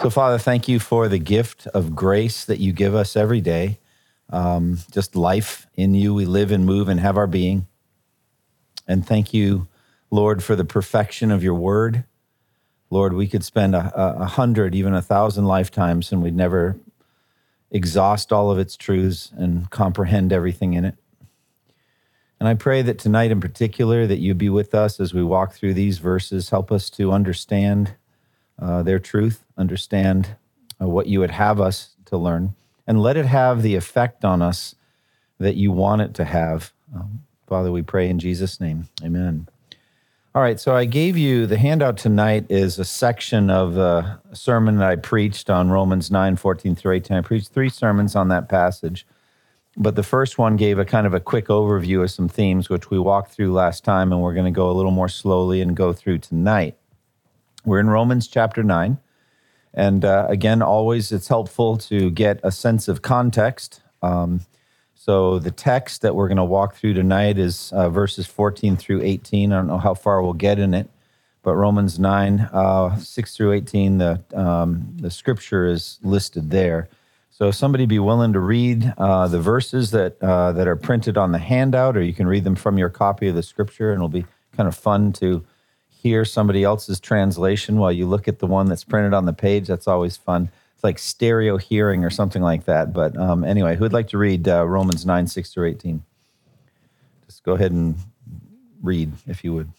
So, Father, thank you for the gift of grace that you give us every day. Um, just life in you. We live and move and have our being. And thank you, Lord, for the perfection of your word. Lord, we could spend a, a hundred, even a thousand lifetimes, and we'd never exhaust all of its truths and comprehend everything in it. And I pray that tonight in particular, that you be with us as we walk through these verses. Help us to understand uh, their truth, understand uh, what you would have us to learn, and let it have the effect on us that you want it to have. Um, Father, we pray in Jesus' name. Amen. All right, so I gave you the handout tonight is a section of a sermon that I preached on Romans 9, 14 through 18. I preached three sermons on that passage, but the first one gave a kind of a quick overview of some themes, which we walked through last time, and we're going to go a little more slowly and go through tonight. We're in Romans chapter 9. And uh, again, always it's helpful to get a sense of context. Um, so the text that we're going to walk through tonight is uh, verses 14 through 18. I don't know how far we'll get in it, but Romans 9, uh, 6 through 18, the, um, the scripture is listed there. So somebody be willing to read uh, the verses that, uh, that are printed on the handout, or you can read them from your copy of the scripture, and it'll be kind of fun to hear somebody else's translation while you look at the one that's printed on the page. That's always fun. It's like stereo hearing or something like that. But um, anyway, who'd like to read uh, Romans 9, 6 through 18? Just go ahead and read, if you would.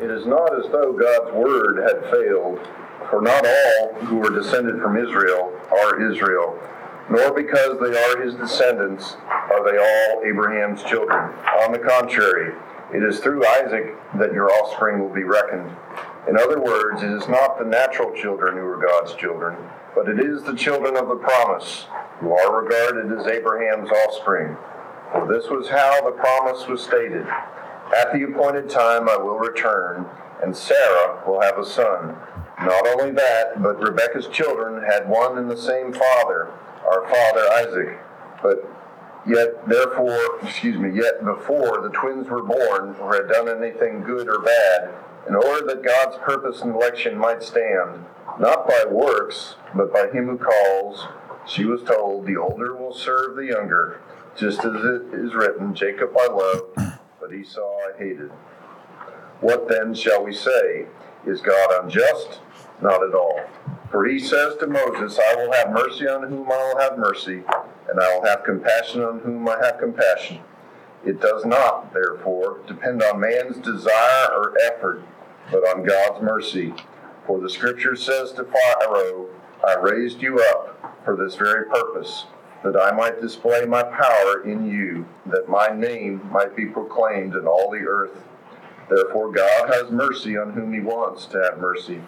It is not as though God's word had failed, for not all who were descended from Israel are Israel, nor because they are his descendants are they all Abraham's children. On the contrary, it is through Isaac that your offspring will be reckoned. In other words, it is not the natural children who are God's children, but it is the children of the promise who are regarded as Abraham's offspring. For this was how the promise was stated At the appointed time I will return, and Sarah will have a son. Not only that, but Rebekah's children had one and the same father, our father Isaac. But Yet, therefore, excuse me, yet before the twins were born or had done anything good or bad, in order that God's purpose and election might stand, not by works, but by him who calls, she was told, The older will serve the younger, just as it is written, Jacob I loved, but Esau I hated. What then shall we say? Is God unjust? Not at all. For he says to Moses, I will have mercy on whom I will have mercy and I will have compassion on whom I have compassion. It does not, therefore, depend on man's desire or effort, but on God's mercy. For the scripture says to Pharaoh, I raised you up for this very purpose, that I might display my power in you, that my name might be proclaimed in all the earth. Therefore, God has mercy on whom he wants to have mercy,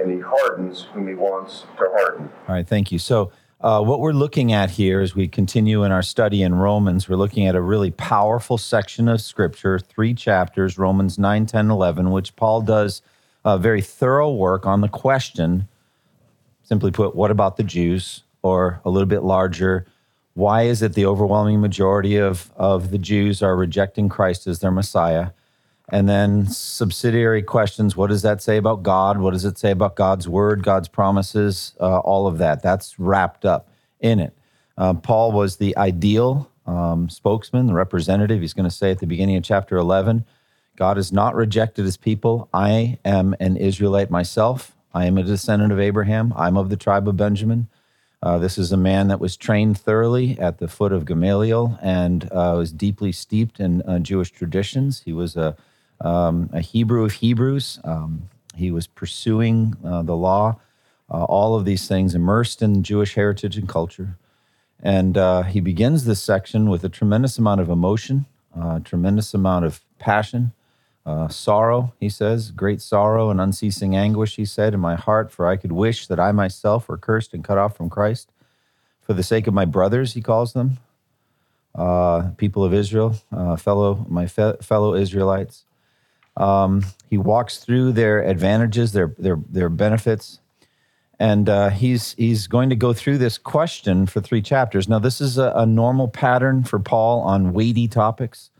and he hardens whom he wants to harden. All right, thank you. So, uh, what we're looking at here as we continue in our study in Romans, we're looking at a really powerful section of scripture, three chapters, Romans 9, 10, 11, which Paul does a very thorough work on the question, simply put, what about the Jews? Or a little bit larger, why is it the overwhelming majority of, of the Jews are rejecting Christ as their Messiah? And then subsidiary questions what does that say about God? What does it say about God's word, God's promises, uh, all of that? That's wrapped up in it. Uh, Paul was the ideal um, spokesman, the representative. He's going to say at the beginning of chapter 11 God has not rejected his people. I am an Israelite myself. I am a descendant of Abraham. I'm of the tribe of Benjamin. Uh, this is a man that was trained thoroughly at the foot of Gamaliel and uh, was deeply steeped in uh, Jewish traditions. He was a um, a Hebrew of Hebrews. Um, he was pursuing uh, the law, uh, all of these things, immersed in Jewish heritage and culture. And uh, he begins this section with a tremendous amount of emotion, a uh, tremendous amount of passion, uh, sorrow, he says, great sorrow and unceasing anguish, he said, in my heart, for I could wish that I myself were cursed and cut off from Christ. For the sake of my brothers, he calls them, uh, people of Israel, fellow my fe- fellow Israelites. Um, he walks through their advantages, their their their benefits, and uh, he's he's going to go through this question for three chapters. Now, this is a, a normal pattern for Paul on weighty topics.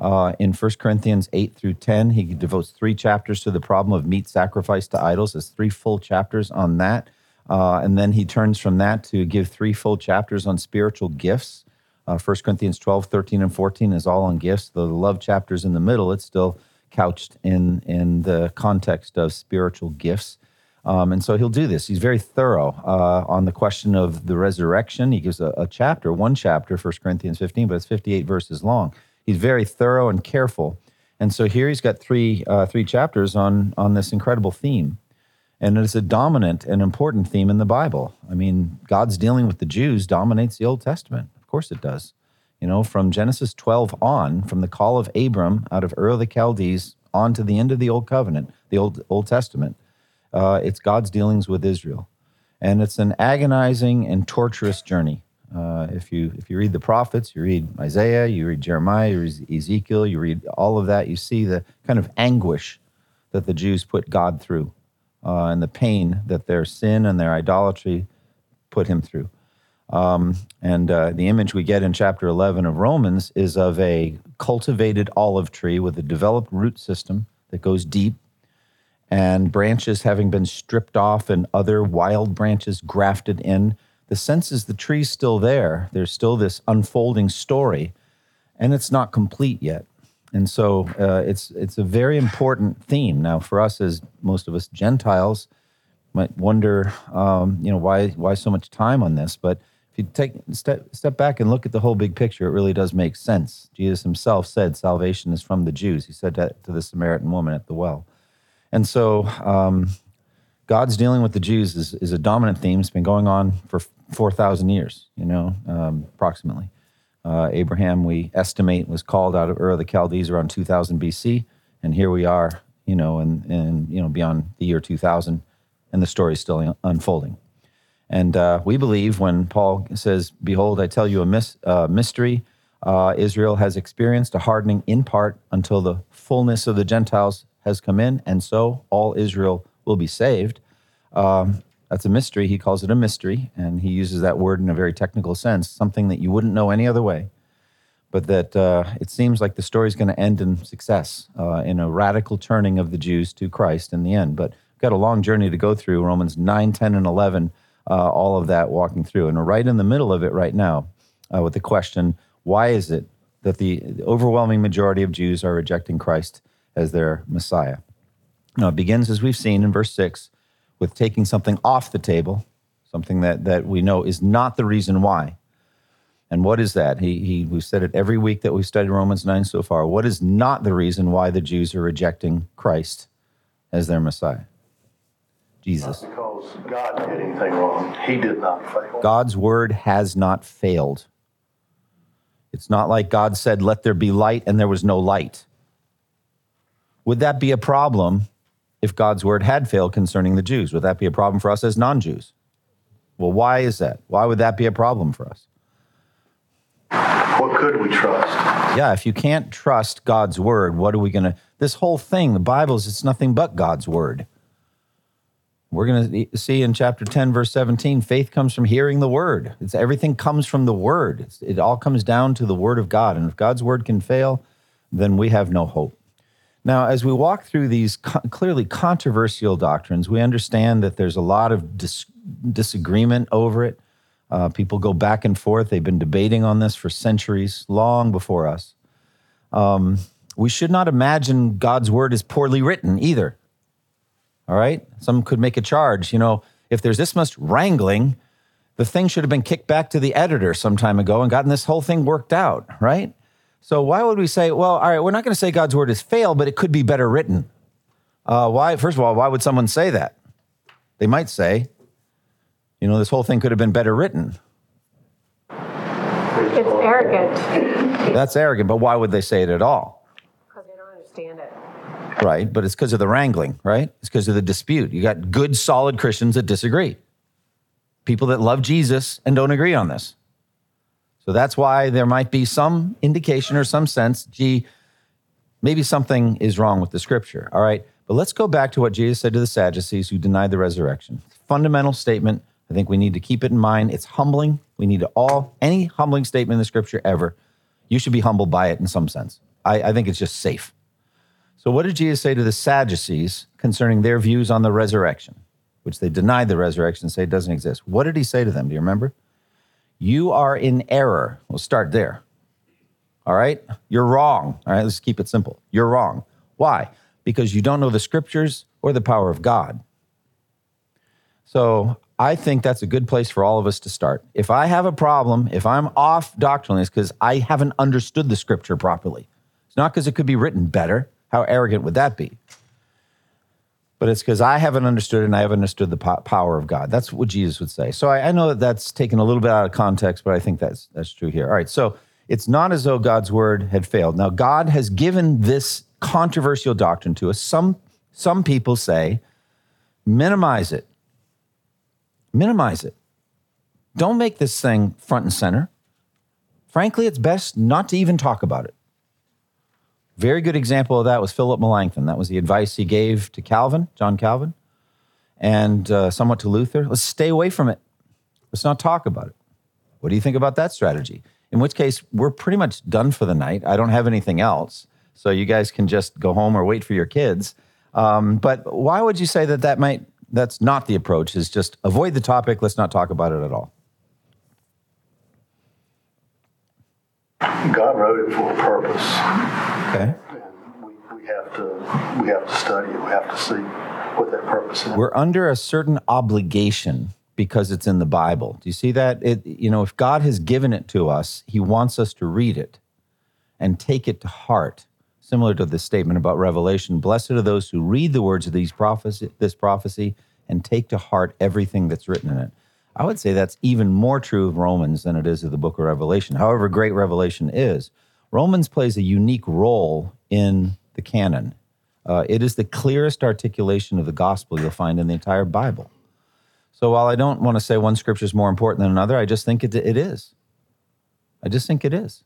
Uh, in 1 Corinthians 8 through 10, he devotes three chapters to the problem of meat sacrifice to idols. There's three full chapters on that. Uh, and then he turns from that to give three full chapters on spiritual gifts. Uh, 1 Corinthians 12, 13, and 14 is all on gifts. The love chapters in the middle, it's still couched in, in the context of spiritual gifts. Um, and so he'll do this. He's very thorough uh, on the question of the resurrection. He gives a, a, chapter, one chapter, 1 Corinthians 15, but it's 58 verses long. He's very thorough and careful. And so here he's got three, uh, three chapters on, on this incredible theme. And it's a dominant and important theme in the Bible. I mean, God's dealing with the Jews dominates the Old Testament. Of course it does. You know, from Genesis 12 on, from the call of Abram out of Ur of the Chaldees on to the end of the Old Covenant, the Old, Old Testament, uh, it's God's dealings with Israel. And it's an agonizing and torturous journey. Uh, if you if you read the prophets, you read Isaiah, you read Jeremiah, you read Ezekiel, you read all of that, you see the kind of anguish that the Jews put God through, uh, and the pain that their sin and their idolatry put him through. Um, and uh, the image we get in chapter 11 of Romans is of a cultivated olive tree with a developed root system that goes deep and branches having been stripped off and other wild branches grafted in. The sense is the tree's still there. There's still this unfolding story, and it's not complete yet. And so uh, it's it's a very important theme now for us as most of us Gentiles might wonder, um, you know, why why so much time on this. But if you take step step back and look at the whole big picture, it really does make sense. Jesus himself said salvation is from the Jews. He said that to the Samaritan woman at the well. And so um, God's dealing with the Jews is, is, a dominant theme. It's been going on for 4,000 years, you know, um, approximately. Uh, Abraham, we estimate, was called out of Ur of the Chaldees around 2000 BC. And here we are, you know, and, and you know, beyond the year 2000, and the story is still unfolding. And uh, we believe when Paul says, Behold, I tell you a mis- uh, mystery, uh, Israel has experienced a hardening in part until the fullness of the Gentiles has come in, and so all Israel will be saved. Um, that's a mystery. He calls it a mystery, and he uses that word in a very technical sense, something that you wouldn't know any other way. But that uh, it seems like the story is going to end in success, uh, in a radical turning of the Jews to Christ in the end. But we've got a long journey to go through Romans 9, 10, and 11, uh, all of that walking through. And we're right in the middle of it right now uh, with the question why is it that the overwhelming majority of Jews are rejecting Christ as their Messiah. Now, it begins, as we've seen in verse 6, with taking something off the table, something that, that we know is not the reason why. And what is that? He, he, we've said it every week that we've studied Romans 9 so far. What is not the reason why the Jews are rejecting Christ as their Messiah? Jesus. God did anything wrong. He did not fail. God's word has not failed. It's not like God said, Let there be light, and there was no light. Would that be a problem if God's word had failed concerning the Jews? Would that be a problem for us as non Jews? Well, why is that? Why would that be a problem for us? What could we trust? Yeah, if you can't trust God's word, what are we going to? This whole thing, the Bible is it's nothing but God's word. We're going to see in chapter 10, verse 17, faith comes from hearing the word. It's everything comes from the word. It's, it all comes down to the word of God. And if God's word can fail, then we have no hope. Now, as we walk through these co- clearly controversial doctrines, we understand that there's a lot of dis- disagreement over it. Uh, people go back and forth. They've been debating on this for centuries, long before us. Um, we should not imagine God's word is poorly written either. All right? Some could make a charge. You know, if there's this much wrangling, the thing should have been kicked back to the editor some time ago and gotten this whole thing worked out, right? So why would we say, well, all right, we're not going to say God's word is failed, but it could be better written? Uh, why? First of all, why would someone say that? They might say, you know, this whole thing could have been better written. It's arrogant That's arrogant, but why would they say it at all? because they don't understand it. Right, but it's because of the wrangling, right? It's because of the dispute. You got good, solid Christians that disagree. People that love Jesus and don't agree on this. So that's why there might be some indication or some sense, gee, maybe something is wrong with the scripture. All right. But let's go back to what Jesus said to the Sadducees who denied the resurrection. Fundamental statement. I think we need to keep it in mind. It's humbling. We need to all, any humbling statement in the scripture ever, you should be humbled by it in some sense. I, I think it's just safe. So, what did Jesus say to the Sadducees concerning their views on the resurrection, which they denied the resurrection and say it doesn't exist? What did he say to them? Do you remember? You are in error. We'll start there. All right? You're wrong. All right, let's keep it simple. You're wrong. Why? Because you don't know the scriptures or the power of God. So I think that's a good place for all of us to start. If I have a problem, if I'm off doctrinally, it's because I haven't understood the scripture properly. It's not because it could be written better. How arrogant would that be? But it's because I haven't understood and I haven't understood the po- power of God. That's what Jesus would say. So I, I know that that's taken a little bit out of context, but I think that's that's true here. All right. So it's not as though God's word had failed. Now God has given this controversial doctrine to us. Some some people say minimize it. Minimize it. Don't make this thing front and center. Frankly, it's best not to even talk about it. Very good example of that was Philip Melanchthon. That was the advice he gave to Calvin, John Calvin, and uh, somewhat to Luther. Let's stay away from it. Let's not talk about it. What do you think about that strategy? In which case, we're pretty much done for the night. I don't have anything else. So you guys can just go home or wait for your kids. Um, but why would you say that that might, that's not the approach, is just avoid the topic, let's not talk about it at all? God wrote it for a purpose. Okay. And we, we have to we have to study it. We have to see what that purpose is. We're under a certain obligation because it's in the Bible. Do you see that? It, you know, if God has given it to us, He wants us to read it and take it to heart. Similar to the statement about Revelation, blessed are those who read the words of these prophecy, this prophecy and take to heart everything that's written in it. I would say that's even more true of Romans than it is of the book of Revelation. However great Revelation is, Romans plays a unique role in the canon. Uh, it is the clearest articulation of the gospel you'll find in the entire Bible. So while I don't want to say one scripture is more important than another, I just think it, it is. I just think it is.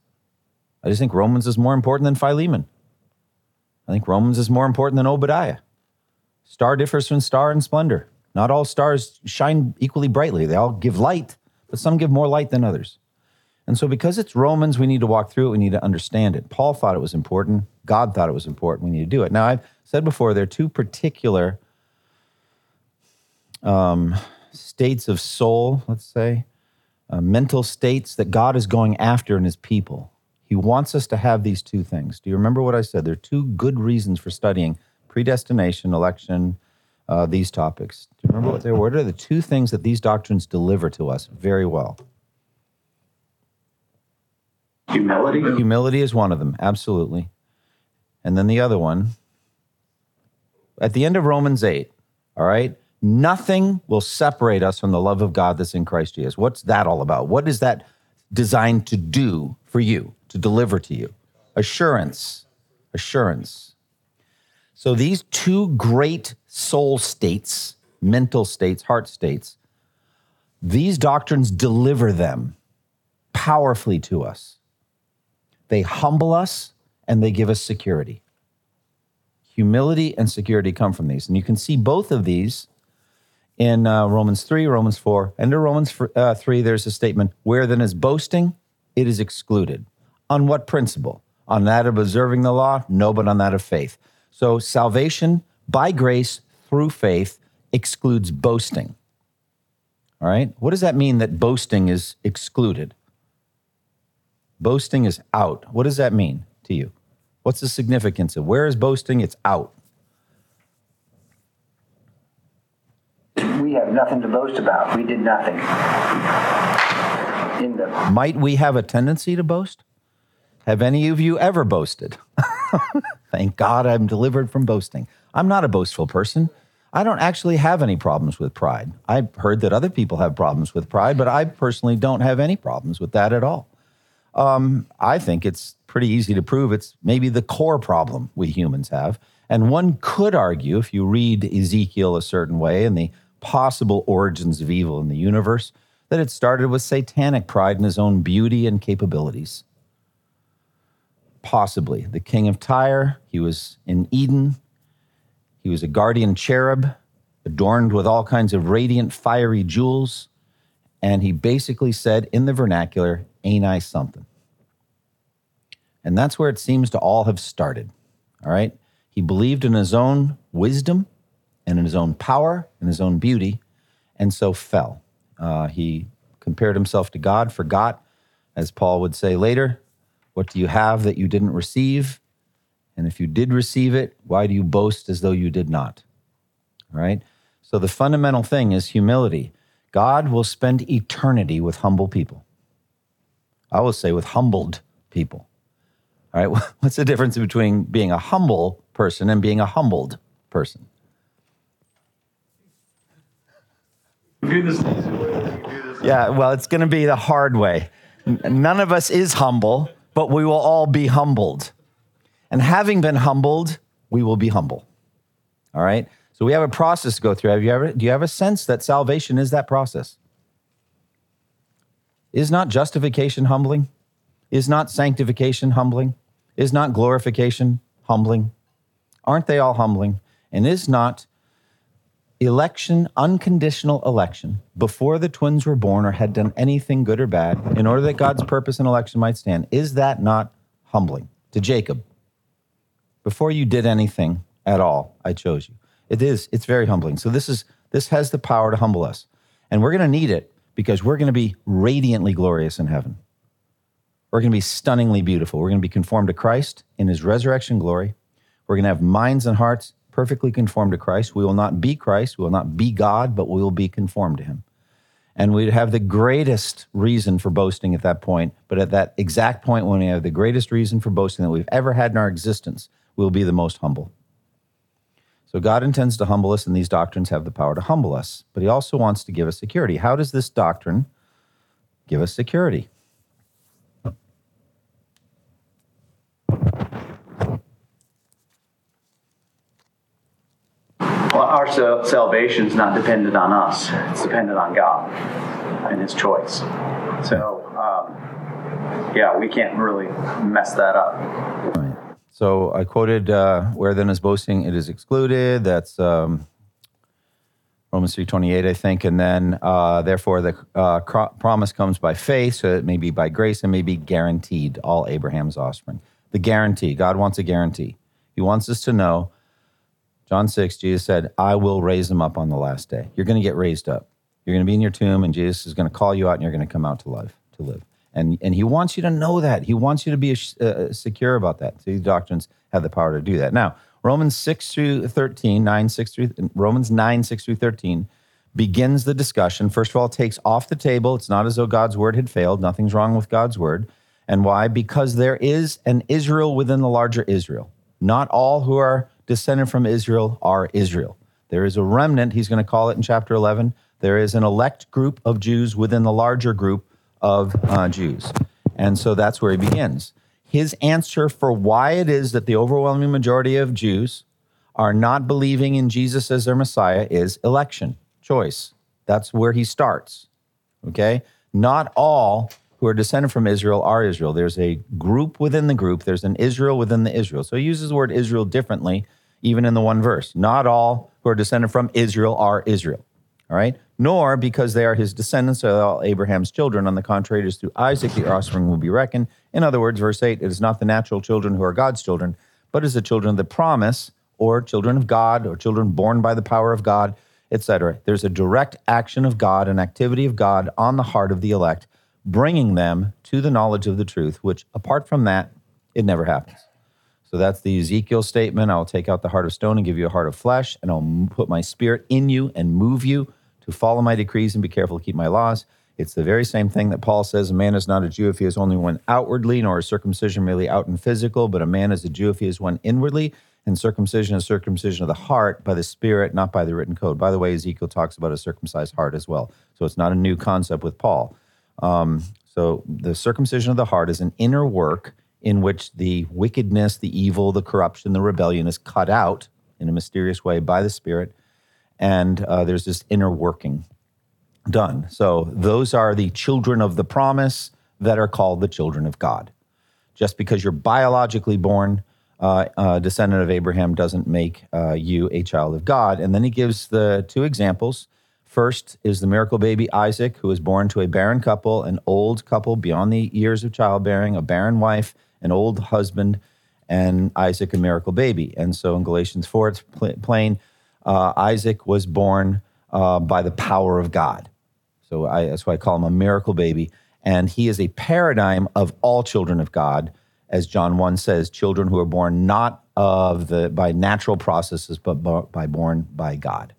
I just think Romans is more important than Philemon. I think Romans is more important than Obadiah. Star differs from star in splendor. Not all stars shine equally brightly. They all give light, but some give more light than others. And so, because it's Romans, we need to walk through it. We need to understand it. Paul thought it was important. God thought it was important. We need to do it. Now, I've said before, there are two particular um, states of soul, let's say, uh, mental states that God is going after in his people. He wants us to have these two things. Do you remember what I said? There are two good reasons for studying predestination, election, uh, these topics. Do you remember what they were? What are the two things that these doctrines deliver to us very well? Humility. Humility is one of them, absolutely. And then the other one, at the end of Romans 8, all right, nothing will separate us from the love of God that's in Christ Jesus. What's that all about? What is that designed to do for you, to deliver to you? Assurance. Assurance. So these two great soul states, mental states, heart states, these doctrines deliver them powerfully to us. They humble us and they give us security. Humility and security come from these. And you can see both of these in uh, Romans 3, Romans 4, and in Romans uh, 3, there's a statement where then is boasting, it is excluded. On what principle? On that of observing the law? No, but on that of faith. So salvation by grace through faith excludes boasting. All right? What does that mean that boasting is excluded? Boasting is out. What does that mean to you? What's the significance of where is boasting? It's out. We have nothing to boast about. We did nothing. In the Might we have a tendency to boast? Have any of you ever boasted? Thank God I'm delivered from boasting. I'm not a boastful person. I don't actually have any problems with pride. I've heard that other people have problems with pride, but I personally don't have any problems with that at all. Um, I think it's pretty easy to prove it's maybe the core problem we humans have. And one could argue, if you read Ezekiel a certain way and the possible origins of evil in the universe, that it started with satanic pride in his own beauty and capabilities. Possibly. The king of Tyre, he was in Eden. He was a guardian cherub, adorned with all kinds of radiant, fiery jewels. And he basically said in the vernacular, Ain't I something? And that's where it seems to all have started. All right. He believed in his own wisdom and in his own power and his own beauty, and so fell. Uh, he compared himself to God, forgot, as Paul would say later, what do you have that you didn't receive? And if you did receive it, why do you boast as though you did not? All right. So the fundamental thing is humility. God will spend eternity with humble people. I will say with humbled people. All right. What's the difference between being a humble person and being a humbled person? Yeah, well, it's going to be the hard way. None of us is humble, but we will all be humbled. And having been humbled, we will be humble. All right? So we have a process to go through. Have you ever do you have a sense that salvation is that process? Is not justification humbling? Is not sanctification humbling? Is not glorification humbling? Aren't they all humbling? And is not election, unconditional election, before the twins were born or had done anything good or bad, in order that God's purpose in election might stand, is that not humbling to Jacob? Before you did anything at all, I chose you. It is. It's very humbling. So this is this has the power to humble us, and we're going to need it because we're going to be radiantly glorious in heaven. We're going to be stunningly beautiful. We're going to be conformed to Christ in His resurrection glory. We're going to have minds and hearts perfectly conformed to Christ. We will not be Christ. We will not be God, but we will be conformed to Him. And we'd have the greatest reason for boasting at that point. But at that exact point, when we have the greatest reason for boasting that we've ever had in our existence, we'll be the most humble. So God intends to humble us, and these doctrines have the power to humble us. But He also wants to give us security. How does this doctrine give us security? Well, our salvation is not dependent on us, it's dependent on God and His choice. So, um, yeah, we can't really mess that up. So I quoted, uh, "Where then is boasting? It is excluded." That's um, Romans three twenty eight, I think. And then, uh, therefore, the uh, cro- promise comes by faith, so it may be by grace and may be guaranteed all Abraham's offspring. The guarantee. God wants a guarantee. He wants us to know. John six, Jesus said, "I will raise them up on the last day." You're going to get raised up. You're going to be in your tomb, and Jesus is going to call you out, and you're going to come out to life to live. And, and he wants you to know that. He wants you to be uh, secure about that. These doctrines have the power to do that. Now, Romans 6 through 13, 9, 6 through, Romans 9, 6 through 13 begins the discussion. First of all, takes off the table. It's not as though God's word had failed. Nothing's wrong with God's word. And why? Because there is an Israel within the larger Israel. Not all who are descended from Israel are Israel. There is a remnant, he's going to call it in chapter 11. There is an elect group of Jews within the larger group of uh, Jews. And so that's where he begins. His answer for why it is that the overwhelming majority of Jews are not believing in Jesus as their Messiah is election, choice. That's where he starts. Okay? Not all who are descended from Israel are Israel. There's a group within the group, there's an Israel within the Israel. So he uses the word Israel differently, even in the one verse. Not all who are descended from Israel are Israel. All right? Nor because they are his descendants are all Abraham's children. On the contrary, it is through Isaac the offspring will be reckoned. In other words, verse 8, it is not the natural children who are God's children, but is the children of the promise, or children of God, or children born by the power of God, etc. There's a direct action of God, an activity of God on the heart of the elect, bringing them to the knowledge of the truth, which apart from that, it never happens. So that's the Ezekiel statement. I'll take out the heart of stone and give you a heart of flesh, and I'll put my spirit in you and move you to follow my decrees and be careful to keep my laws. It's the very same thing that Paul says a man is not a Jew if he is only one outwardly, nor is circumcision merely out and physical, but a man is a Jew if he is one inwardly. And circumcision is circumcision of the heart by the spirit, not by the written code. By the way, Ezekiel talks about a circumcised heart as well. So it's not a new concept with Paul. Um, so the circumcision of the heart is an inner work in which the wickedness, the evil, the corruption, the rebellion is cut out in a mysterious way by the Spirit. And uh, there's this inner working done. So those are the children of the promise that are called the children of God. Just because you're biologically born uh, a descendant of Abraham doesn't make uh, you a child of God. And then he gives the two examples. First is the miracle baby Isaac, who was born to a barren couple, an old couple beyond the years of childbearing, a barren wife, an old husband, and Isaac, a miracle baby. And so in Galatians 4, it's plain uh, Isaac was born uh, by the power of God. So I, that's why I call him a miracle baby. And he is a paradigm of all children of God, as John 1 says, children who are born not of the by natural processes, but by born by God.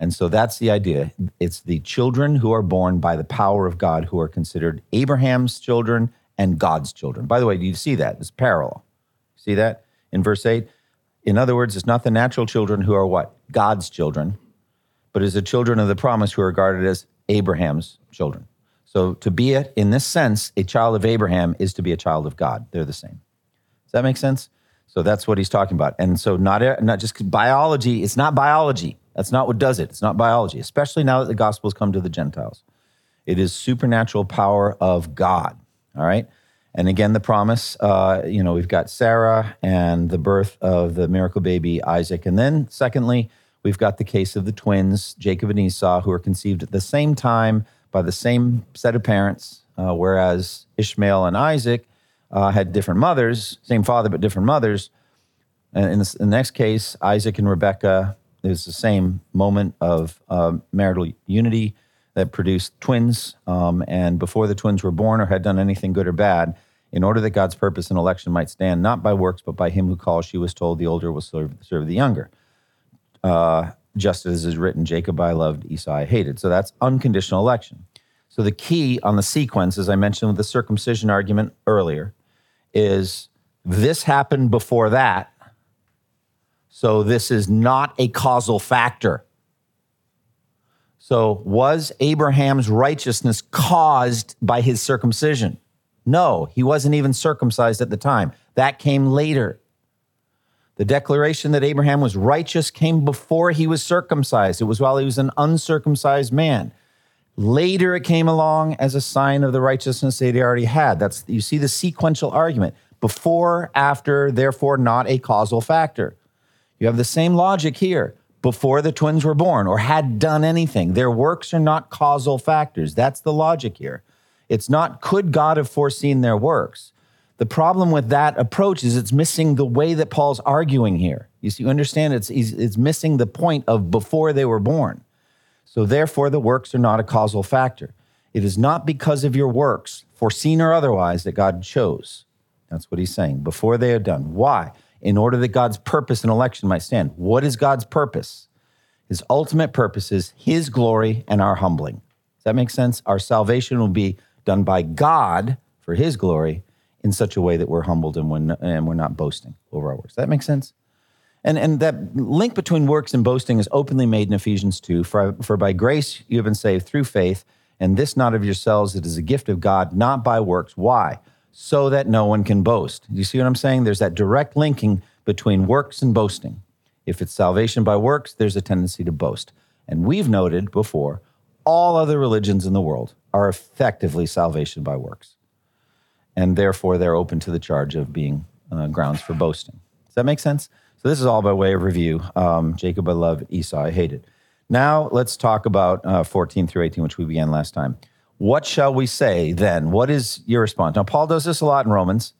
And so that's the idea. It's the children who are born by the power of God who are considered Abraham's children and God's children. By the way, do you see that? It's parallel. See that in verse 8? In other words, it's not the natural children who are what? God's children, but it's the children of the promise who are regarded as Abraham's children. So to be it in this sense, a child of Abraham is to be a child of God. They're the same. Does that make sense? So that's what he's talking about. And so not not just biology, it's not biology. That's not what does it. It's not biology, especially now that the gospel has come to the Gentiles. It is supernatural power of God. All right. And again, the promise, uh, you know, we've got Sarah and the birth of the miracle baby Isaac. And then, secondly, we've got the case of the twins, Jacob and Esau, who are conceived at the same time by the same set of parents, uh, whereas Ishmael and Isaac uh, had different mothers, same father, but different mothers. And in, in the next case, Isaac and Rebekah, there's the same moment of uh, marital unity that produced twins. Um, and before the twins were born or had done anything good or bad, in order that God's purpose and election might stand, not by works, but by him who calls, she was told the older will serve, serve the younger. Uh, just as is written, Jacob I loved, Esau I hated. So that's unconditional election. So the key on the sequence, as I mentioned with the circumcision argument earlier, is this happened before that. So this is not a causal factor. So, was Abraham's righteousness caused by his circumcision? No, he wasn't even circumcised at the time. That came later. The declaration that Abraham was righteous came before he was circumcised. It was while he was an uncircumcised man. Later, it came along as a sign of the righteousness that he already had. That's you see the sequential argument: before, after, therefore, not a causal factor. You have the same logic here before the twins were born or had done anything. Their works are not causal factors. That's the logic here. It's not could God have foreseen their works. The problem with that approach is it's missing the way that Paul's arguing here. You see, you understand it's, it's missing the point of before they were born. So therefore, the works are not a causal factor. It is not because of your works, foreseen or otherwise, that God chose. That's what he's saying. Before they are done. Why? In order that God's purpose and election might stand. What is God's purpose? His ultimate purpose is His glory and our humbling. Does that make sense? Our salvation will be done by God for His glory in such a way that we're humbled and we're, and we're not boasting over our works. Does that make sense? And, and that link between works and boasting is openly made in Ephesians 2. For, for by grace you have been saved through faith, and this not of yourselves, it is a gift of God, not by works. Why? So that no one can boast. You see what I'm saying? There's that direct linking between works and boasting. If it's salvation by works, there's a tendency to boast. And we've noted before, all other religions in the world are effectively salvation by works. And therefore, they're open to the charge of being uh, grounds for boasting. Does that make sense? So, this is all by way of review. Um, Jacob I loved, Esau I hated. Now, let's talk about uh, 14 through 18, which we began last time. What shall we say then? What is your response? Now, Paul does this a lot in Romans.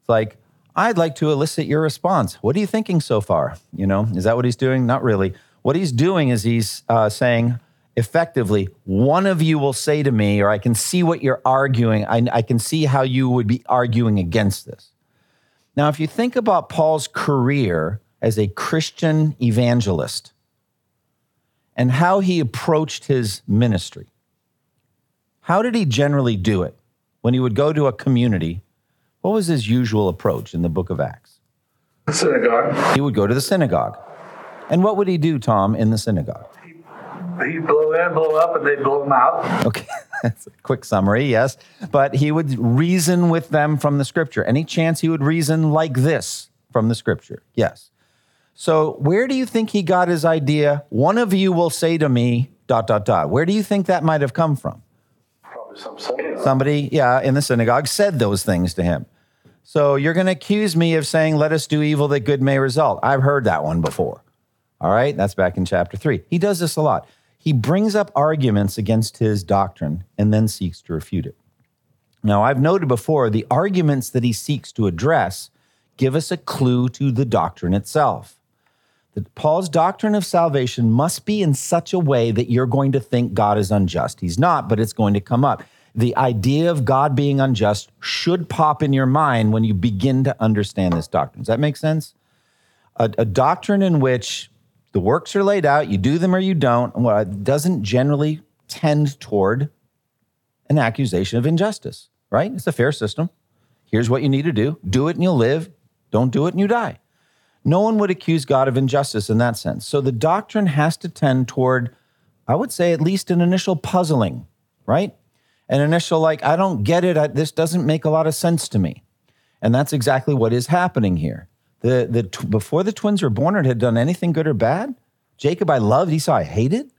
It's like, I'd like to elicit your response. What are you thinking so far? You know, is that what he's doing? Not really. What he's doing is he's uh, saying, effectively, one of you will say to me, or I can see what you're arguing. I, I can see how you would be arguing against this. Now, if you think about Paul's career as a Christian evangelist and how he approached his ministry, how did he generally do it? When he would go to a community, what was his usual approach in the book of Acts? The synagogue. He would go to the synagogue. And what would he do, Tom, in the synagogue? He'd blow in, blow up, and they'd blow him out. Okay, that's a quick summary, yes. But he would reason with them from the scripture. Any chance he would reason like this from the scripture? Yes. So, where do you think he got his idea? One of you will say to me, dot, dot, dot. Where do you think that might have come from? Some. Somebody, yeah, in the synagogue said those things to him. So you're going to accuse me of saying, let us do evil that good may result. I've heard that one before. All right, that's back in chapter three. He does this a lot. He brings up arguments against his doctrine and then seeks to refute it. Now, I've noted before the arguments that he seeks to address give us a clue to the doctrine itself. That Paul's doctrine of salvation must be in such a way that you're going to think God is unjust. He's not, but it's going to come up. The idea of God being unjust should pop in your mind when you begin to understand this doctrine. Does that make sense? A, a doctrine in which the works are laid out, you do them or you don't, well, it doesn't generally tend toward an accusation of injustice, right? It's a fair system. Here's what you need to do do it and you'll live, don't do it and you die. No one would accuse God of injustice in that sense. So the doctrine has to tend toward, I would say, at least an initial puzzling, right? An initial, like, I don't get it. I, this doesn't make a lot of sense to me. And that's exactly what is happening here. The, the, before the twins were born, it had done anything good or bad. Jacob I loved, Esau I hated.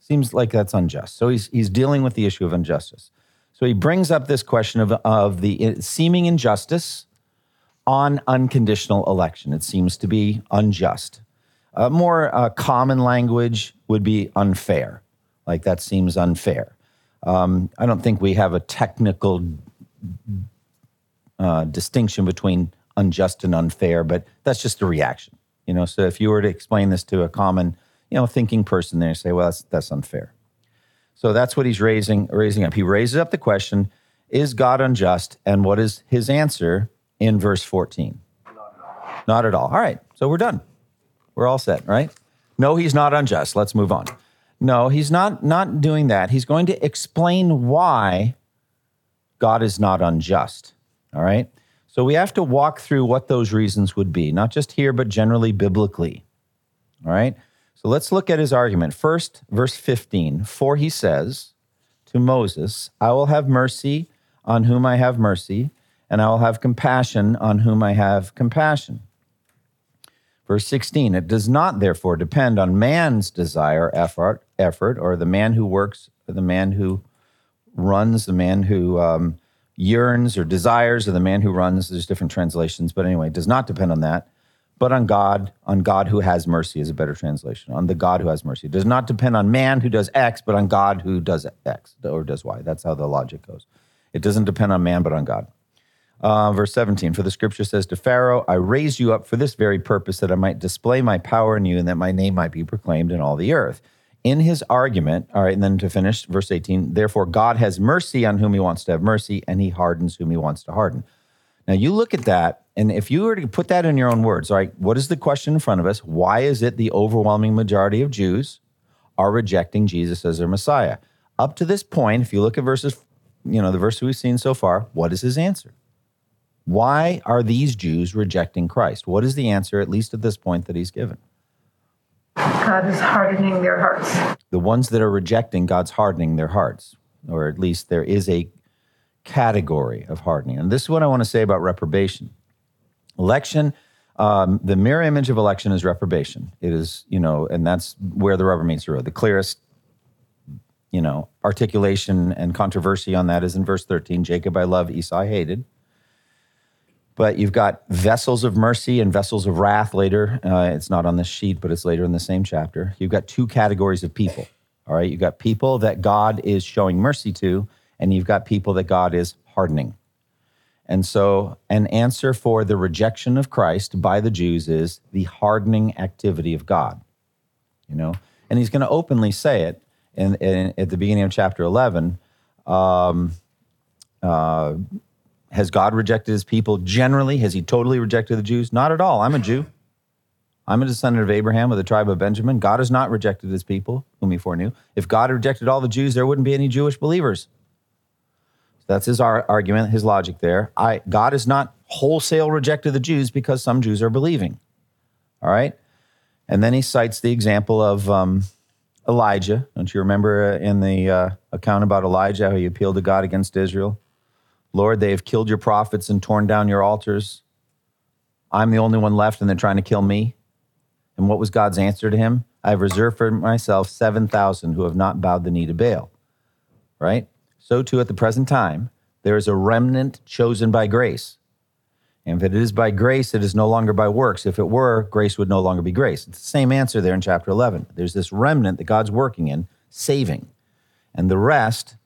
Seems like that's unjust. So he's, he's dealing with the issue of injustice. So he brings up this question of, of the uh, seeming injustice on unconditional election. It seems to be unjust. Uh, more uh, common language would be unfair. Like that seems unfair. Um, I don't think we have a technical uh, distinction between unjust and unfair, but that's just a reaction. You know, so if you were to explain this to a common, you know, thinking person, they say, well, that's that's unfair. So that's what he's raising raising up. He raises up the question: Is God unjust? And what is his answer in verse 14? Not at all. Not at all. All right. So we're done. We're all set, right? No, he's not unjust. Let's move on. No, he's not not doing that. He's going to explain why God is not unjust. All right. So we have to walk through what those reasons would be, not just here, but generally biblically. All right. So let's look at his argument. First, verse 15 For he says to Moses, I will have mercy on whom I have mercy, and I will have compassion on whom I have compassion. Verse 16, it does not therefore depend on man's desire, effort, effort, or the man who works, or the man who runs, the man who um, yearns or desires or the man who runs. There's different translations, but anyway, does not depend on that, but on God, on God who has mercy is a better translation. On the God who has mercy. It does not depend on man who does X, but on God who does X or does Y. That's how the logic goes. It doesn't depend on man, but on God. Uh, verse 17 For the scripture says to Pharaoh, I raised you up for this very purpose, that I might display my power in you and that my name might be proclaimed in all the earth in his argument, all right, and then to finish, verse 18, therefore God has mercy on whom he wants to have mercy, and he hardens whom he wants to harden. Now you look at that, and if you were to put that in your own words, all right, what is the question in front of us? Why is it the overwhelming majority of Jews are rejecting Jesus as their Messiah? Up to this point, if you look at verses, you know, the verse we've seen so far, what is his answer? Why are these Jews rejecting Christ? What is the answer, at least at this point, that he's given? God is hardening their hearts. The ones that are rejecting, God's hardening their hearts, or at least there is a category of hardening. And this is what I want to say about reprobation. Election, um, the mirror image of election is reprobation. It is, you know, and that's where the rubber meets the road. The clearest, you know, articulation and controversy on that is in verse 13 Jacob I love, Esau I hated but you've got vessels of mercy and vessels of wrath later. Uh, it's not on this sheet, but it's later in the same chapter. You've got two categories of people. All right. You've got people that God is showing mercy to, and you've got people that God is hardening. And so, an answer for the rejection of Christ by the Jews is the hardening activity of God. You know, and he's going to openly say it in, in, at the beginning of chapter 11. Um, uh, has God rejected his people generally? Has he totally rejected the Jews? Not at all. I'm a Jew. I'm a descendant of Abraham of the tribe of Benjamin. God has not rejected his people, whom he foreknew. If God rejected all the Jews, there wouldn't be any Jewish believers. That's his argument, his logic there. I, God has not wholesale rejected the Jews because some Jews are believing. All right? And then he cites the example of um, Elijah. Don't you remember in the uh, account about Elijah how he appealed to God against Israel? Lord, they have killed your prophets and torn down your altars. I'm the only one left, and they're trying to kill me. And what was God's answer to him? I have reserved for myself 7,000 who have not bowed the knee to Baal. Right? So, too, at the present time, there is a remnant chosen by grace. And if it is by grace, it is no longer by works. If it were, grace would no longer be grace. It's the same answer there in chapter 11. There's this remnant that God's working in, saving. And the rest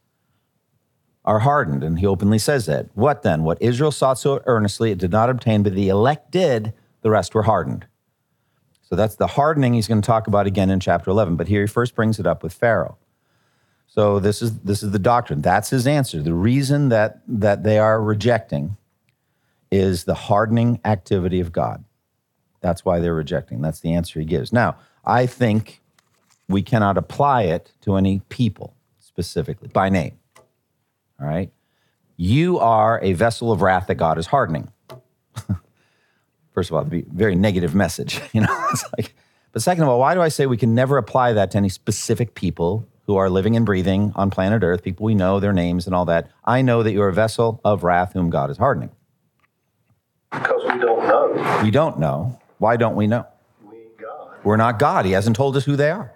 are hardened. And he openly says that. What then? What Israel sought so earnestly, it did not obtain, but the elect did, the rest were hardened. So that's the hardening he's going to talk about again in chapter 11. But here he first brings it up with Pharaoh. So this is this is the doctrine. That's his answer. The reason that that they are rejecting is the hardening activity of God. That's why they're rejecting. That's the answer he gives. Now, I think we cannot apply it to any people specifically by name. All right? You are a vessel of wrath that God is hardening. First of all, it'd be a very negative message, you know. it's like, but second of all, why do I say we can never apply that to any specific people who are living and breathing on planet Earth, people we know, their names and all that? I know that you're a vessel of wrath whom God is hardening. Because we don't know. We don't know. Why don't we know? We ain't God. We're not God. He hasn't told us who they are.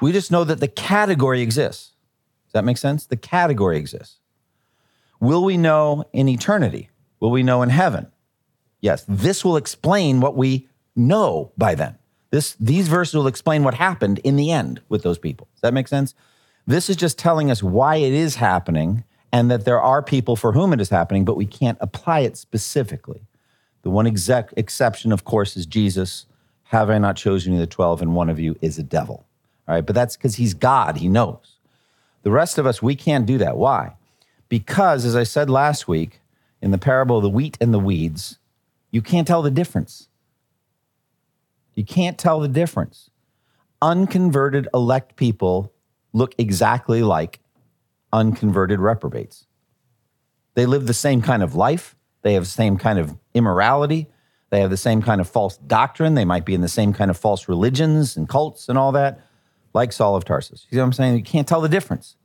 We just know that the category exists. Does that make sense? The category exists. Will we know in eternity? Will we know in heaven? Yes. This will explain what we know by then. This, these verses will explain what happened in the end with those people. Does that make sense? This is just telling us why it is happening and that there are people for whom it is happening, but we can't apply it specifically. The one exec- exception, of course, is Jesus. Have I not chosen you, the 12, and one of you is a devil? All right, but that's because he's God, he knows. The rest of us, we can't do that. Why? Because, as I said last week, in the parable of the wheat and the weeds, you can't tell the difference. You can't tell the difference. Unconverted elect people look exactly like unconverted reprobates. They live the same kind of life, they have the same kind of immorality, they have the same kind of false doctrine, they might be in the same kind of false religions and cults and all that, like Saul of Tarsus. You see what I'm saying? You can't tell the difference.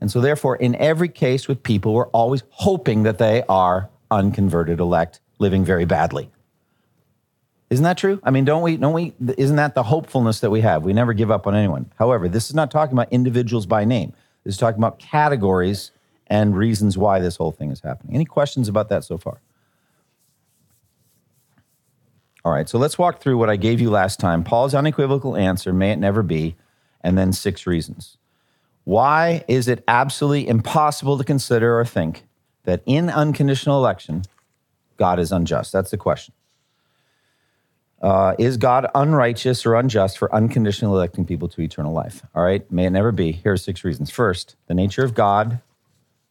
And so, therefore, in every case with people, we're always hoping that they are unconverted elect living very badly. Isn't that true? I mean, don't we, don't we, isn't that the hopefulness that we have? We never give up on anyone. However, this is not talking about individuals by name. This is talking about categories and reasons why this whole thing is happening. Any questions about that so far? All right, so let's walk through what I gave you last time. Paul's unequivocal answer, may it never be, and then six reasons. Why is it absolutely impossible to consider or think that in unconditional election, God is unjust? That's the question. Uh, is God unrighteous or unjust for unconditionally electing people to eternal life? All right, may it never be. Here are six reasons. First, the nature of God.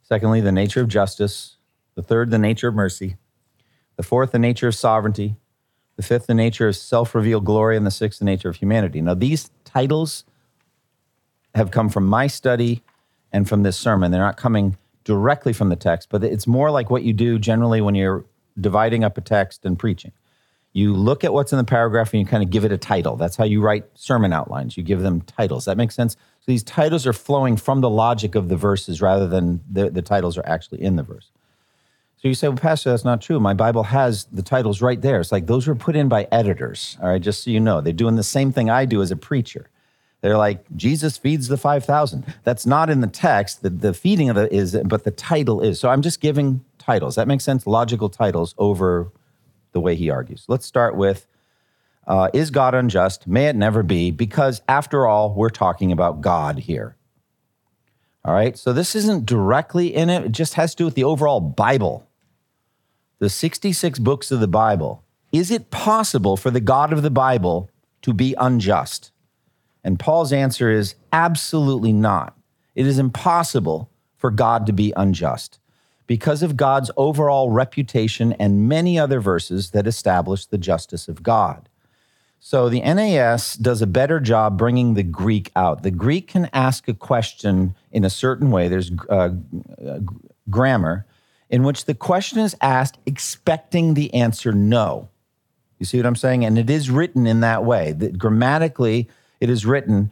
Secondly, the nature of justice. The third, the nature of mercy. The fourth, the nature of sovereignty. The fifth, the nature of self revealed glory. And the sixth, the nature of humanity. Now, these titles have come from my study and from this sermon. They're not coming directly from the text, but it's more like what you do generally when you're dividing up a text and preaching. You look at what's in the paragraph and you kind of give it a title. That's how you write sermon outlines. You give them titles. That makes sense? So these titles are flowing from the logic of the verses rather than the, the titles are actually in the verse. So you say, well, Pastor, that's not true. My Bible has the titles right there. It's like those were put in by editors. All right, just so you know, they're doing the same thing I do as a preacher. They're like, Jesus feeds the 5,000. That's not in the text. The, the feeding of it is, but the title is. So I'm just giving titles. That makes sense? Logical titles over the way he argues. Let's start with uh, Is God unjust? May it never be, because after all, we're talking about God here. All right, so this isn't directly in it, it just has to do with the overall Bible. The 66 books of the Bible. Is it possible for the God of the Bible to be unjust? And Paul's answer is absolutely not. It is impossible for God to be unjust because of God's overall reputation and many other verses that establish the justice of God. So the NAS does a better job bringing the Greek out. The Greek can ask a question in a certain way. There's uh, uh, grammar in which the question is asked expecting the answer no. You see what I'm saying? And it is written in that way. That grammatically, it is written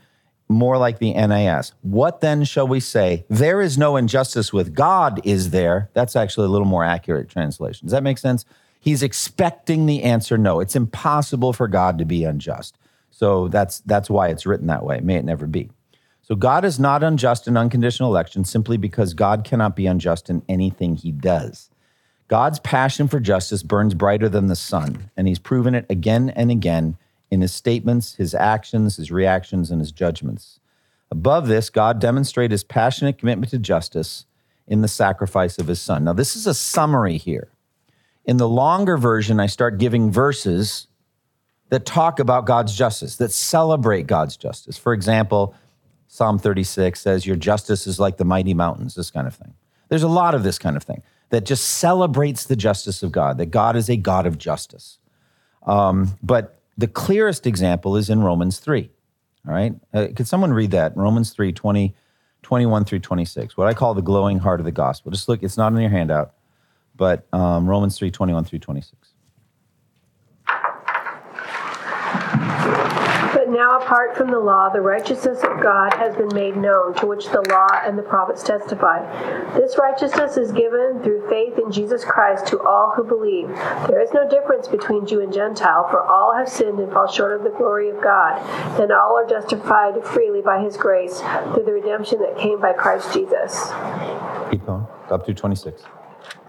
more like the NAS. What then shall we say? There is no injustice with God, is there? That's actually a little more accurate translation. Does that make sense? He's expecting the answer no. It's impossible for God to be unjust. So that's that's why it's written that way. May it never be. So God is not unjust in unconditional election simply because God cannot be unjust in anything he does. God's passion for justice burns brighter than the sun, and he's proven it again and again in his statements, his actions, his reactions, and his judgments. Above this, God demonstrated his passionate commitment to justice in the sacrifice of his son. Now, this is a summary here. In the longer version, I start giving verses that talk about God's justice, that celebrate God's justice. For example, Psalm 36 says, Your justice is like the mighty mountains, this kind of thing. There's a lot of this kind of thing that just celebrates the justice of God, that God is a God of justice. Um, but the clearest example is in Romans 3. All right. Uh, could someone read that? Romans 3 20, 21 through 26, what I call the glowing heart of the gospel. Just look, it's not in your handout, but um, Romans 3 21 through 26. But now, apart from the law, the righteousness of God has been made known, to which the law and the prophets testify. This righteousness is given through faith in Jesus Christ to all who believe. There is no difference between Jew and Gentile, for all have sinned and fall short of the glory of God, and all are justified freely by his grace through the redemption that came by Christ Jesus. Keep going. Up through 26.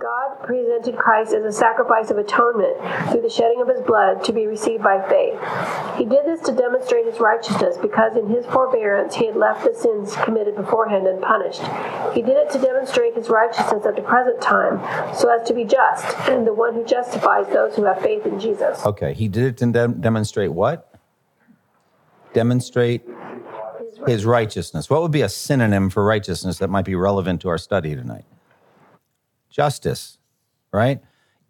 God presented Christ as a sacrifice of atonement through the shedding of his blood to be received by faith. He did this to demonstrate his righteousness because in his forbearance he had left the sins committed beforehand unpunished. He did it to demonstrate his righteousness at the present time so as to be just and the one who justifies those who have faith in Jesus. Okay. He did it to dem- demonstrate what? Demonstrate his righteousness. What would be a synonym for righteousness that might be relevant to our study tonight? Justice, right?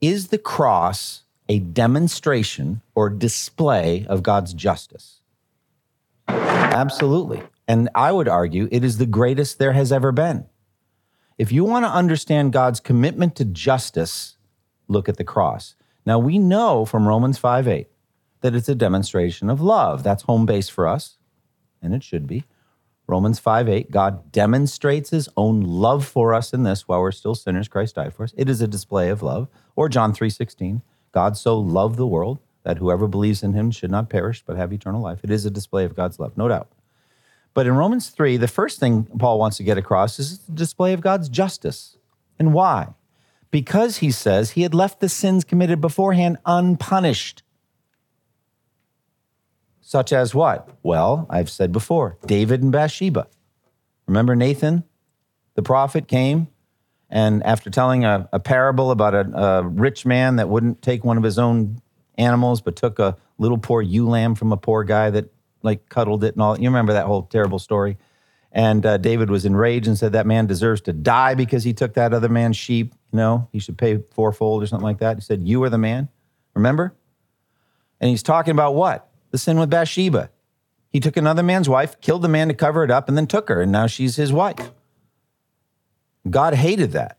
Is the cross a demonstration or display of God's justice? Absolutely. And I would argue it is the greatest there has ever been. If you want to understand God's commitment to justice, look at the cross. Now, we know from Romans 5 8 that it's a demonstration of love. That's home base for us, and it should be. Romans 5 8, God demonstrates his own love for us in this while we're still sinners, Christ died for us. It is a display of love. Or John 3 16, God so loved the world that whoever believes in him should not perish but have eternal life. It is a display of God's love, no doubt. But in Romans 3, the first thing Paul wants to get across is the display of God's justice. And why? Because he says he had left the sins committed beforehand unpunished. Such as what? Well, I've said before David and Bathsheba. Remember Nathan, the prophet, came and after telling a, a parable about a, a rich man that wouldn't take one of his own animals but took a little poor ewe lamb from a poor guy that like cuddled it and all. You remember that whole terrible story? And uh, David was enraged and said that man deserves to die because he took that other man's sheep. You know, he should pay fourfold or something like that. He said, "You are the man." Remember? And he's talking about what? The sin with Bathsheba. He took another man's wife, killed the man to cover it up, and then took her, and now she's his wife. God hated that.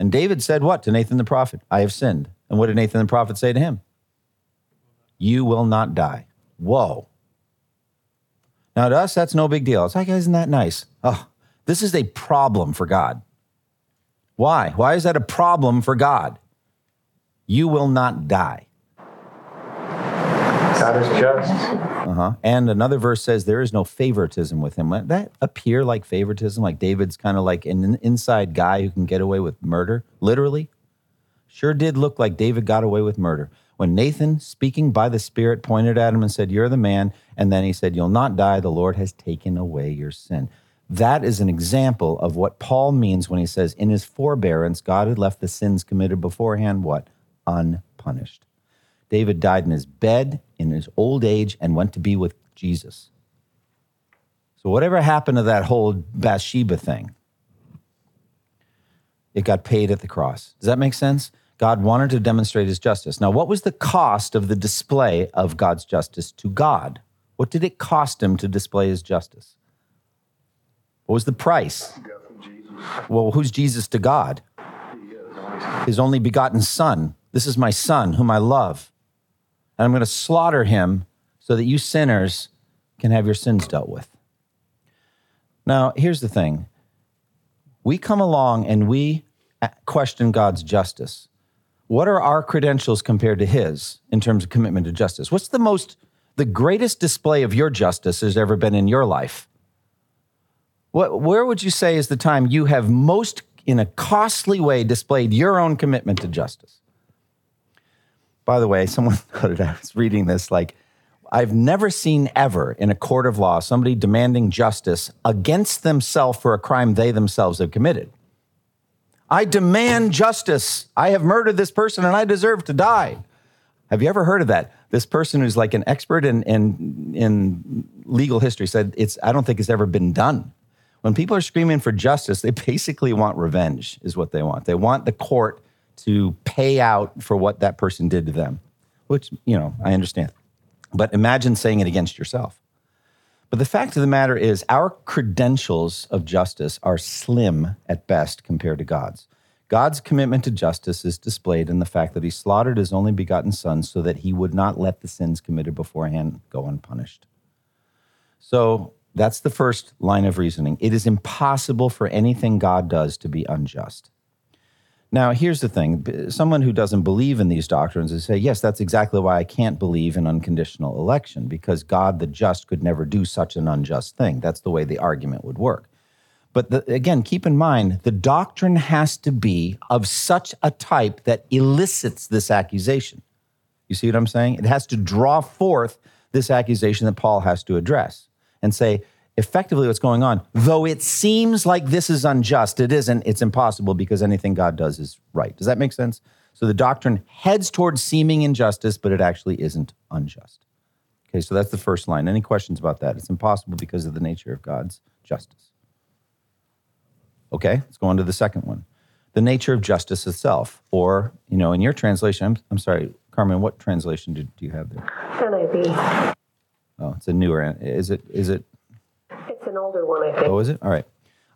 And David said what to Nathan the prophet? I have sinned. And what did Nathan the prophet say to him? You will not die. Whoa. Now, to us, that's no big deal. It's like, isn't that nice? Oh, this is a problem for God. Why? Why is that a problem for God? You will not die. God is just. Uh-huh. And another verse says there is no favoritism with him. That appear like favoritism? Like David's kind of like an inside guy who can get away with murder? Literally? Sure did look like David got away with murder. When Nathan, speaking by the Spirit, pointed at him and said, You're the man. And then he said, You'll not die. The Lord has taken away your sin. That is an example of what Paul means when he says, In his forbearance, God had left the sins committed beforehand, what? Unpunished. David died in his bed in his old age and went to be with Jesus. So, whatever happened to that whole Bathsheba thing, it got paid at the cross. Does that make sense? God wanted to demonstrate his justice. Now, what was the cost of the display of God's justice to God? What did it cost him to display his justice? What was the price? Well, who's Jesus to God? His only begotten Son. This is my Son, whom I love. And I'm going to slaughter him so that you sinners can have your sins dealt with. Now, here's the thing we come along and we uh, question God's justice. What are our credentials compared to his in terms of commitment to justice? What's the most, the greatest display of your justice has ever been in your life? What, where would you say is the time you have most, in a costly way, displayed your own commitment to justice? By the way, someone noted, I was reading this like, I've never seen ever in a court of law somebody demanding justice against themselves for a crime they themselves have committed. I demand justice. I have murdered this person and I deserve to die. Have you ever heard of that? This person who's like an expert in, in, in legal history said it's, I don't think it's ever been done. When people are screaming for justice, they basically want revenge, is what they want. They want the court to pay out for what that person did to them, which, you know, I understand. But imagine saying it against yourself. But the fact of the matter is, our credentials of justice are slim at best compared to God's. God's commitment to justice is displayed in the fact that he slaughtered his only begotten son so that he would not let the sins committed beforehand go unpunished. So that's the first line of reasoning. It is impossible for anything God does to be unjust. Now, here's the thing someone who doesn't believe in these doctrines would say, yes, that's exactly why I can't believe in unconditional election, because God the just could never do such an unjust thing. That's the way the argument would work. But the, again, keep in mind, the doctrine has to be of such a type that elicits this accusation. You see what I'm saying? It has to draw forth this accusation that Paul has to address and say, effectively what's going on. Though it seems like this is unjust, it isn't. It's impossible because anything God does is right. Does that make sense? So the doctrine heads towards seeming injustice, but it actually isn't unjust. Okay, so that's the first line. Any questions about that? It's impossible because of the nature of God's justice. Okay, let's go on to the second one. The nature of justice itself, or, you know, in your translation, I'm, I'm sorry, Carmen, what translation do, do you have there? NIV. Oh, it's a newer. Is it? Is it an older one, I think. Oh, is it? All right.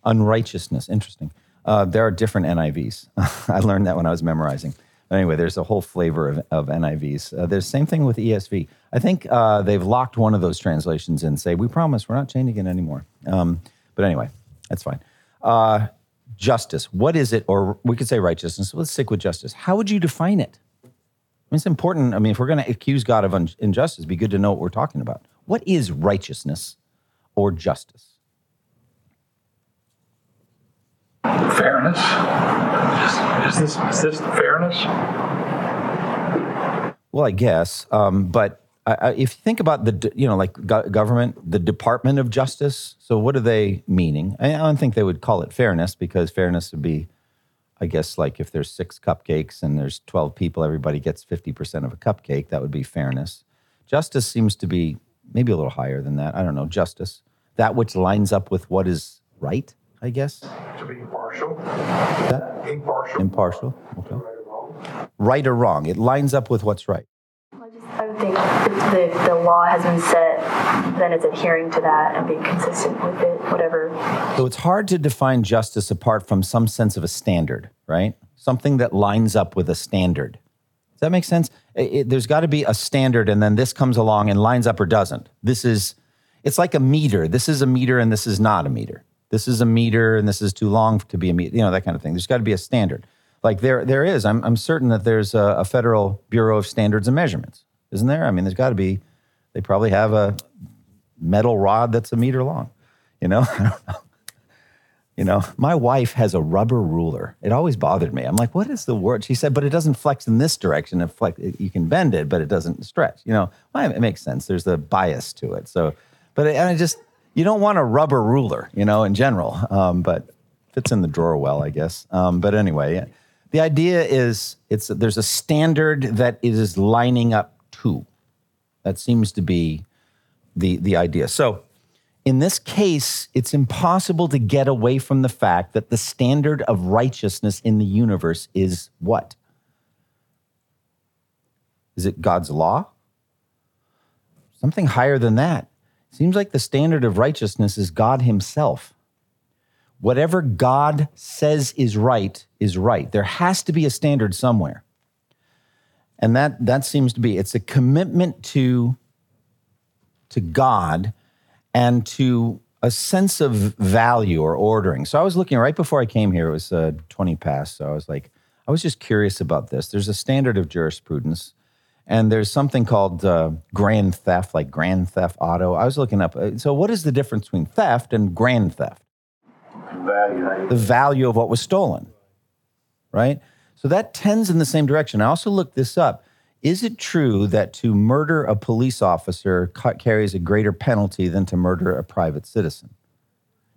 Unrighteousness. Interesting. Uh, there are different NIVs. I learned that when I was memorizing. But anyway, there's a whole flavor of, of NIVs. Uh, there's the same thing with ESV. I think uh, they've locked one of those translations and say, we promise we're not changing it anymore. Um, but anyway, that's fine. Uh, justice. What is it? Or we could say righteousness. Let's stick with justice. How would you define it? I mean, it's important. I mean, if we're going to accuse God of un- injustice, be good to know what we're talking about. What is righteousness or justice? Fairness. Is, is this is this fairness? Well, I guess, um, but I, if you think about the, you know, like go- government, the Department of Justice. So, what are they meaning? I, I don't think they would call it fairness because fairness would be, I guess, like if there's six cupcakes and there's twelve people, everybody gets fifty percent of a cupcake. That would be fairness. Justice seems to be maybe a little higher than that. I don't know. Justice, that which lines up with what is right. I guess To be impartial. that Impartial. impartial. Okay. Right or wrong, it lines up with what's right. I just I would think if the, the law has been set, then it's adhering to that and being consistent with it, whatever. So it's hard to define justice apart from some sense of a standard, right? Something that lines up with a standard. Does that make sense? It- there's got to be a standard, and then this comes along and lines up or doesn't. This is, it's like a meter. This is a meter, and this is not a meter. This is a meter, and this is too long to be a meter. You know that kind of thing. There's got to be a standard. Like there, there is. I'm, I'm certain that there's a, a federal bureau of standards and measurements, isn't there? I mean, there's got to be. They probably have a metal rod that's a meter long. You know, I don't know. You know, my wife has a rubber ruler. It always bothered me. I'm like, what is the word? She said, but it doesn't flex in this direction. It flex, you can bend it, but it doesn't stretch. You know, well, it makes sense. There's a bias to it. So, but and I just, you don't want a rubber ruler, you know, in general. Um, but fits in the drawer well, I guess. Um, but anyway, the idea is it's there's a standard that it is lining up to. That seems to be the the idea. So in this case, it's impossible to get away from the fact that the standard of righteousness in the universe is what? Is it God's law? Something higher than that. Seems like the standard of righteousness is God Himself. Whatever God says is right is right. There has to be a standard somewhere. And that, that seems to be it's a commitment to, to God and to a sense of value or ordering. So I was looking right before I came here, it was uh, 20 past. So I was like, I was just curious about this. There's a standard of jurisprudence, and there's something called uh, grand theft, like grand theft auto. I was looking up. uh, So, what is the difference between theft and grand theft? Value. The value of what was stolen, right? So that tends in the same direction. I also looked this up. Is it true that to murder a police officer carries a greater penalty than to murder a private citizen?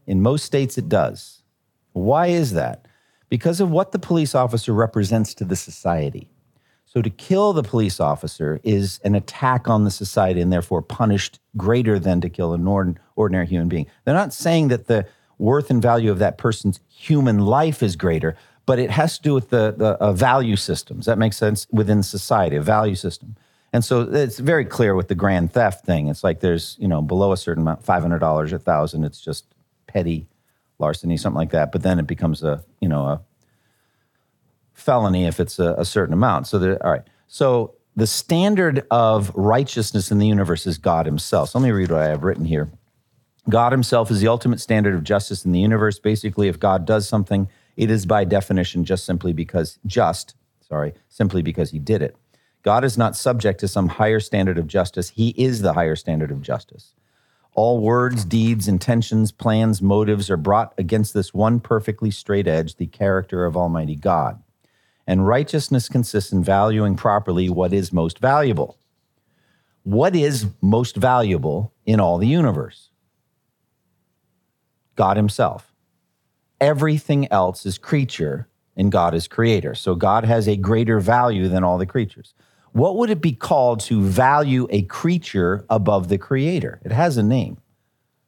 In most states, it does. Why is that? Because of what the police officer represents to the society. So to kill the police officer is an attack on the society and therefore punished greater than to kill an ordinary human being. They're not saying that the worth and value of that person's human life is greater, but it has to do with the, the uh, value systems. That makes sense within society, a value system. And so it's very clear with the grand theft thing. It's like there's, you know, below a certain amount, $500, a 1000 it's just petty larceny, something like that. But then it becomes a, you know, a felony if it's a, a certain amount. So there, all right. So the standard of righteousness in the universe is God Himself. So let me read what I have written here. God Himself is the ultimate standard of justice in the universe. Basically, if God does something, it is by definition just simply because just, sorry, simply because He did it. God is not subject to some higher standard of justice. He is the higher standard of justice. All words, deeds, intentions, plans, motives are brought against this one perfectly straight edge, the character of Almighty God. And righteousness consists in valuing properly what is most valuable. What is most valuable in all the universe? God Himself. Everything else is creature and God is creator. So God has a greater value than all the creatures. What would it be called to value a creature above the creator? It has a name.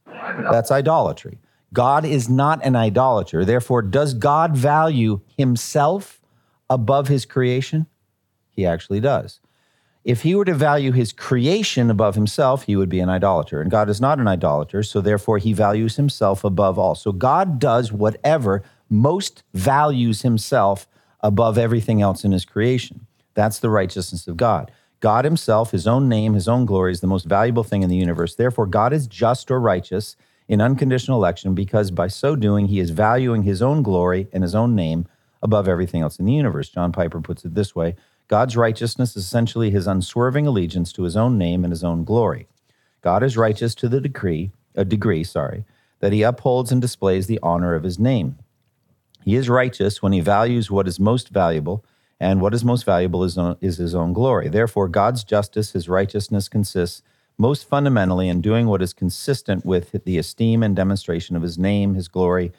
That's idolatry. God is not an idolater. Therefore, does God value himself above his creation? He actually does. If he were to value his creation above himself, he would be an idolater. And God is not an idolater, so therefore he values himself above all. So God does whatever most values himself above everything else in his creation. That's the righteousness of God. God himself, his own name, his own glory is the most valuable thing in the universe. Therefore, God is just or righteous in unconditional election because by so doing, he is valuing his own glory and his own name above everything else in the universe. John Piper puts it this way God's righteousness is essentially his unswerving allegiance to his own name and his own glory. God is righteous to the degree, a degree, sorry, that he upholds and displays the honor of his name. He is righteous when he values what is most valuable, and what is most valuable is, is his own glory. Therefore, God's justice, his righteousness consists most fundamentally in doing what is consistent with the esteem and demonstration of his name, his glory.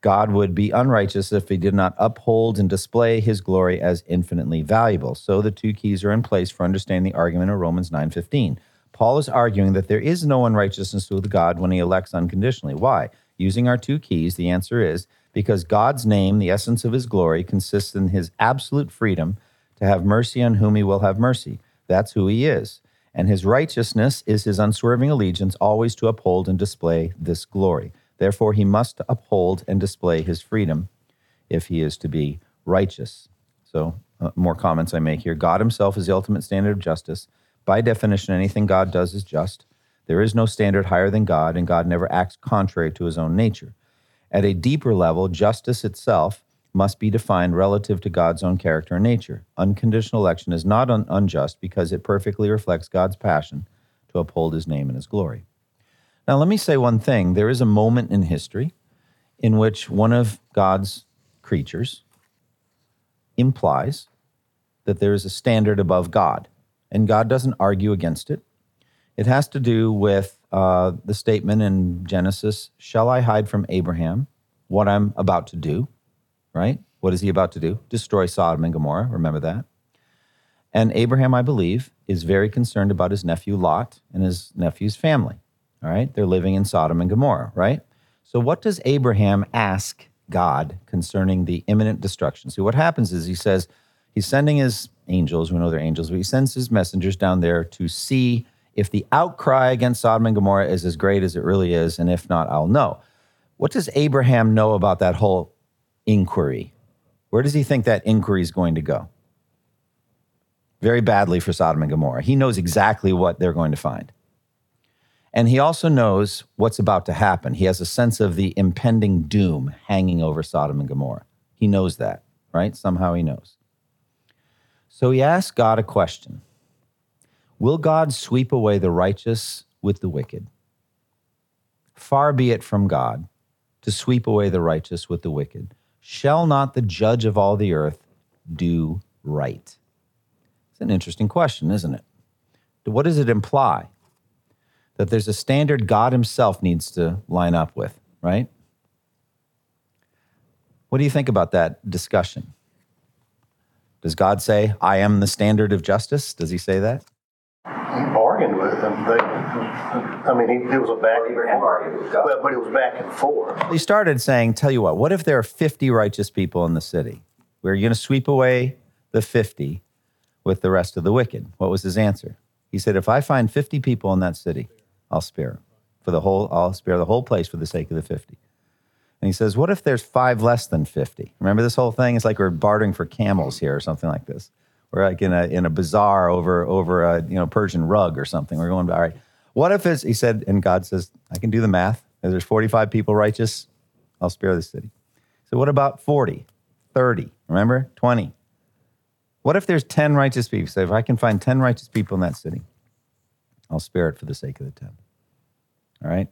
God would be unrighteous if he did not uphold and display his glory as infinitely valuable. So the two keys are in place for understanding the argument of Romans 9:15. Paul is arguing that there is no unrighteousness with God when he elects unconditionally. Why? Using our two keys, the answer is because God's name, the essence of his glory, consists in his absolute freedom to have mercy on whom he will have mercy. That's who he is. And his righteousness is his unswerving allegiance always to uphold and display this glory. Therefore, he must uphold and display his freedom if he is to be righteous. So, uh, more comments I make here. God himself is the ultimate standard of justice. By definition, anything God does is just. There is no standard higher than God, and God never acts contrary to his own nature. At a deeper level, justice itself must be defined relative to God's own character and nature. Unconditional election is not un- unjust because it perfectly reflects God's passion to uphold his name and his glory. Now, let me say one thing. There is a moment in history in which one of God's creatures implies that there is a standard above God, and God doesn't argue against it. It has to do with uh, the statement in Genesis Shall I hide from Abraham what I'm about to do? Right? What is he about to do? Destroy Sodom and Gomorrah. Remember that. And Abraham, I believe, is very concerned about his nephew Lot and his nephew's family. All right? They're living in Sodom and Gomorrah, right? So, what does Abraham ask God concerning the imminent destruction? See, what happens is he says he's sending his angels, we know they're angels, but he sends his messengers down there to see if the outcry against Sodom and Gomorrah is as great as it really is, and if not, I'll know. What does Abraham know about that whole inquiry? Where does he think that inquiry is going to go? Very badly for Sodom and Gomorrah. He knows exactly what they're going to find. And he also knows what's about to happen. He has a sense of the impending doom hanging over Sodom and Gomorrah. He knows that, right? Somehow he knows. So he asks God a question Will God sweep away the righteous with the wicked? Far be it from God to sweep away the righteous with the wicked. Shall not the judge of all the earth do right? It's an interesting question, isn't it? What does it imply? That there's a standard God Himself needs to line up with, right? What do you think about that discussion? Does God say, I am the standard of justice? Does He say that? He bargained with them. They, I mean, he, it was a back and forth. Well, but it was back and forth. He started saying, Tell you what, what if there are 50 righteous people in the city? We're going to sweep away the 50 with the rest of the wicked. What was his answer? He said, If I find 50 people in that city, I'll spare. For the whole, I'll spare the whole place for the sake of the 50. And he says, What if there's five less than 50? Remember this whole thing? It's like we're bartering for camels here or something like this. We're like in a, in a bazaar over, over a you know, Persian rug or something. We're going, All right, what if it's, he said, and God says, I can do the math. If there's 45 people righteous, I'll spare the city. So what about 40, 30, remember, 20? What if there's 10 righteous people? So if I can find 10 righteous people in that city, I'll spare it for the sake of the 10. All right?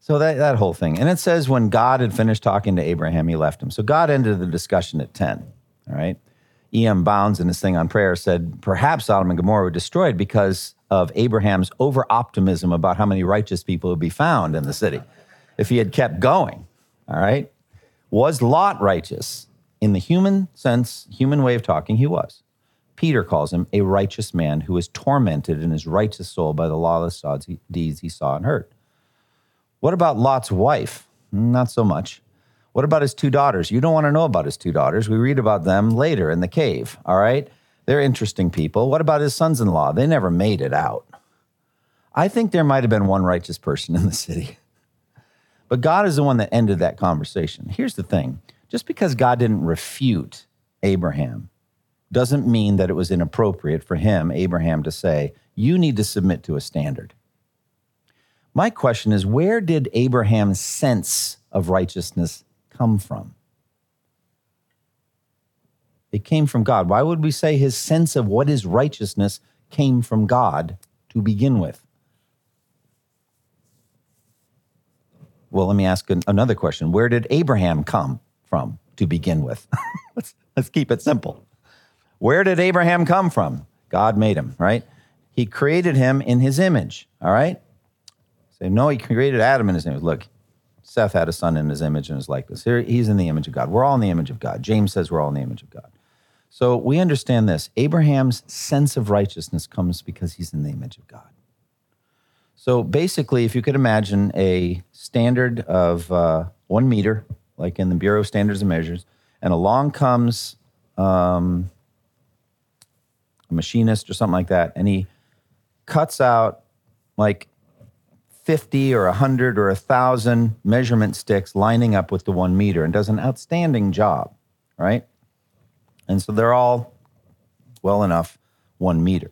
So that, that whole thing. And it says when God had finished talking to Abraham, he left him. So God ended the discussion at 10. All right? E.M. Bounds in his thing on prayer said perhaps Sodom and Gomorrah were destroyed because of Abraham's over optimism about how many righteous people would be found in the city if he had kept going. All right? Was Lot righteous? In the human sense, human way of talking, he was. Peter calls him a righteous man who was tormented in his righteous soul by the lawless deeds he saw and heard. What about Lot's wife? Hmm, not so much. What about his two daughters? You don't want to know about his two daughters. We read about them later in the cave, all right? They're interesting people. What about his sons in law? They never made it out. I think there might have been one righteous person in the city. But God is the one that ended that conversation. Here's the thing just because God didn't refute Abraham doesn't mean that it was inappropriate for him, Abraham, to say, You need to submit to a standard. My question is where did Abraham's sense of righteousness come from? It came from God. Why would we say his sense of what is righteousness came from God to begin with? Well, let me ask another question. Where did Abraham come from to begin with? let's, let's keep it simple. Where did Abraham come from? God made him, right? He created him in his image, all right? Say, no, he created Adam in his image. Look, Seth had a son in his image and his likeness. Here, he's in the image of God. We're all in the image of God. James says we're all in the image of God. So we understand this. Abraham's sense of righteousness comes because he's in the image of God. So basically, if you could imagine a standard of uh, one meter, like in the Bureau of Standards and Measures, and along comes um, machinist or something like that, and he cuts out like 50 or 100 or 1,000 measurement sticks lining up with the one meter and does an outstanding job, right? And so they're all well enough one meter.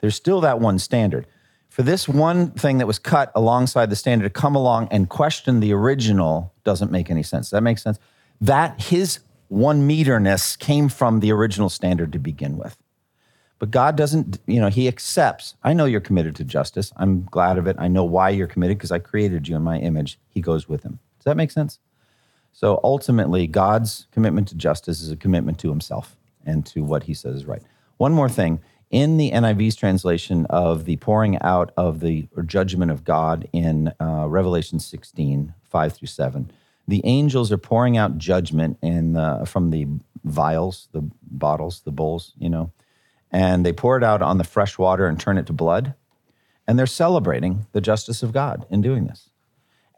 There's still that one standard. For this one thing that was cut alongside the standard to come along and question the original doesn't make any sense. Does that make sense? That his one meterness came from the original standard to begin with. But God doesn't, you know, He accepts. I know you're committed to justice. I'm glad of it. I know why you're committed because I created you in my image. He goes with Him. Does that make sense? So ultimately, God's commitment to justice is a commitment to Himself and to what He says is right. One more thing. In the NIV's translation of the pouring out of the judgment of God in uh, Revelation 16, 5 through 7, the angels are pouring out judgment in from the vials, the bottles, the bowls, you know, and they pour it out on the fresh water and turn it to blood. And they're celebrating the justice of God in doing this.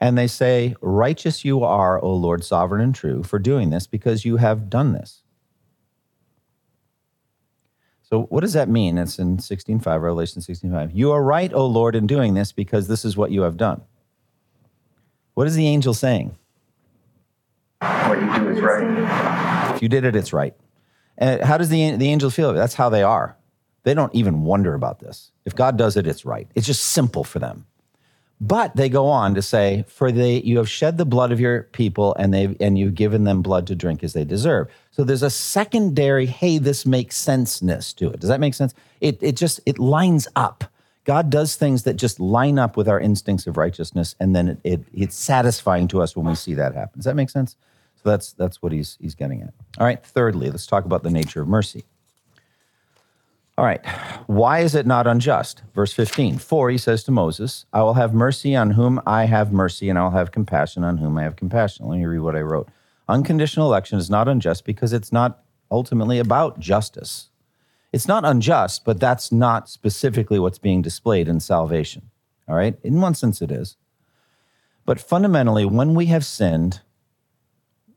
And they say, Righteous you are, O Lord, sovereign and true, for doing this because you have done this. So, what does that mean? It's in 16.5, Revelation 16.5. You are right, O Lord, in doing this because this is what you have done. What is the angel saying? What you do is right. If you did it, it's right. And how does the, the angels feel? That's how they are. They don't even wonder about this. If God does it, it's right. It's just simple for them. But they go on to say, For they you have shed the blood of your people, and they've, and you've given them blood to drink as they deserve. So there's a secondary, hey, this makes senseness to it. Does that make sense? It it just it lines up. God does things that just line up with our instincts of righteousness, and then it, it it's satisfying to us when we see that happen. Does that make sense? So that's that's what he's he's getting at. All right. Thirdly, let's talk about the nature of mercy. All right. Why is it not unjust? Verse 15. For he says to Moses, I will have mercy on whom I have mercy, and I will have compassion on whom I have compassion. Let me read what I wrote. Unconditional election is not unjust because it's not ultimately about justice. It's not unjust, but that's not specifically what's being displayed in salvation. All right? In one sense, it is. But fundamentally, when we have sinned,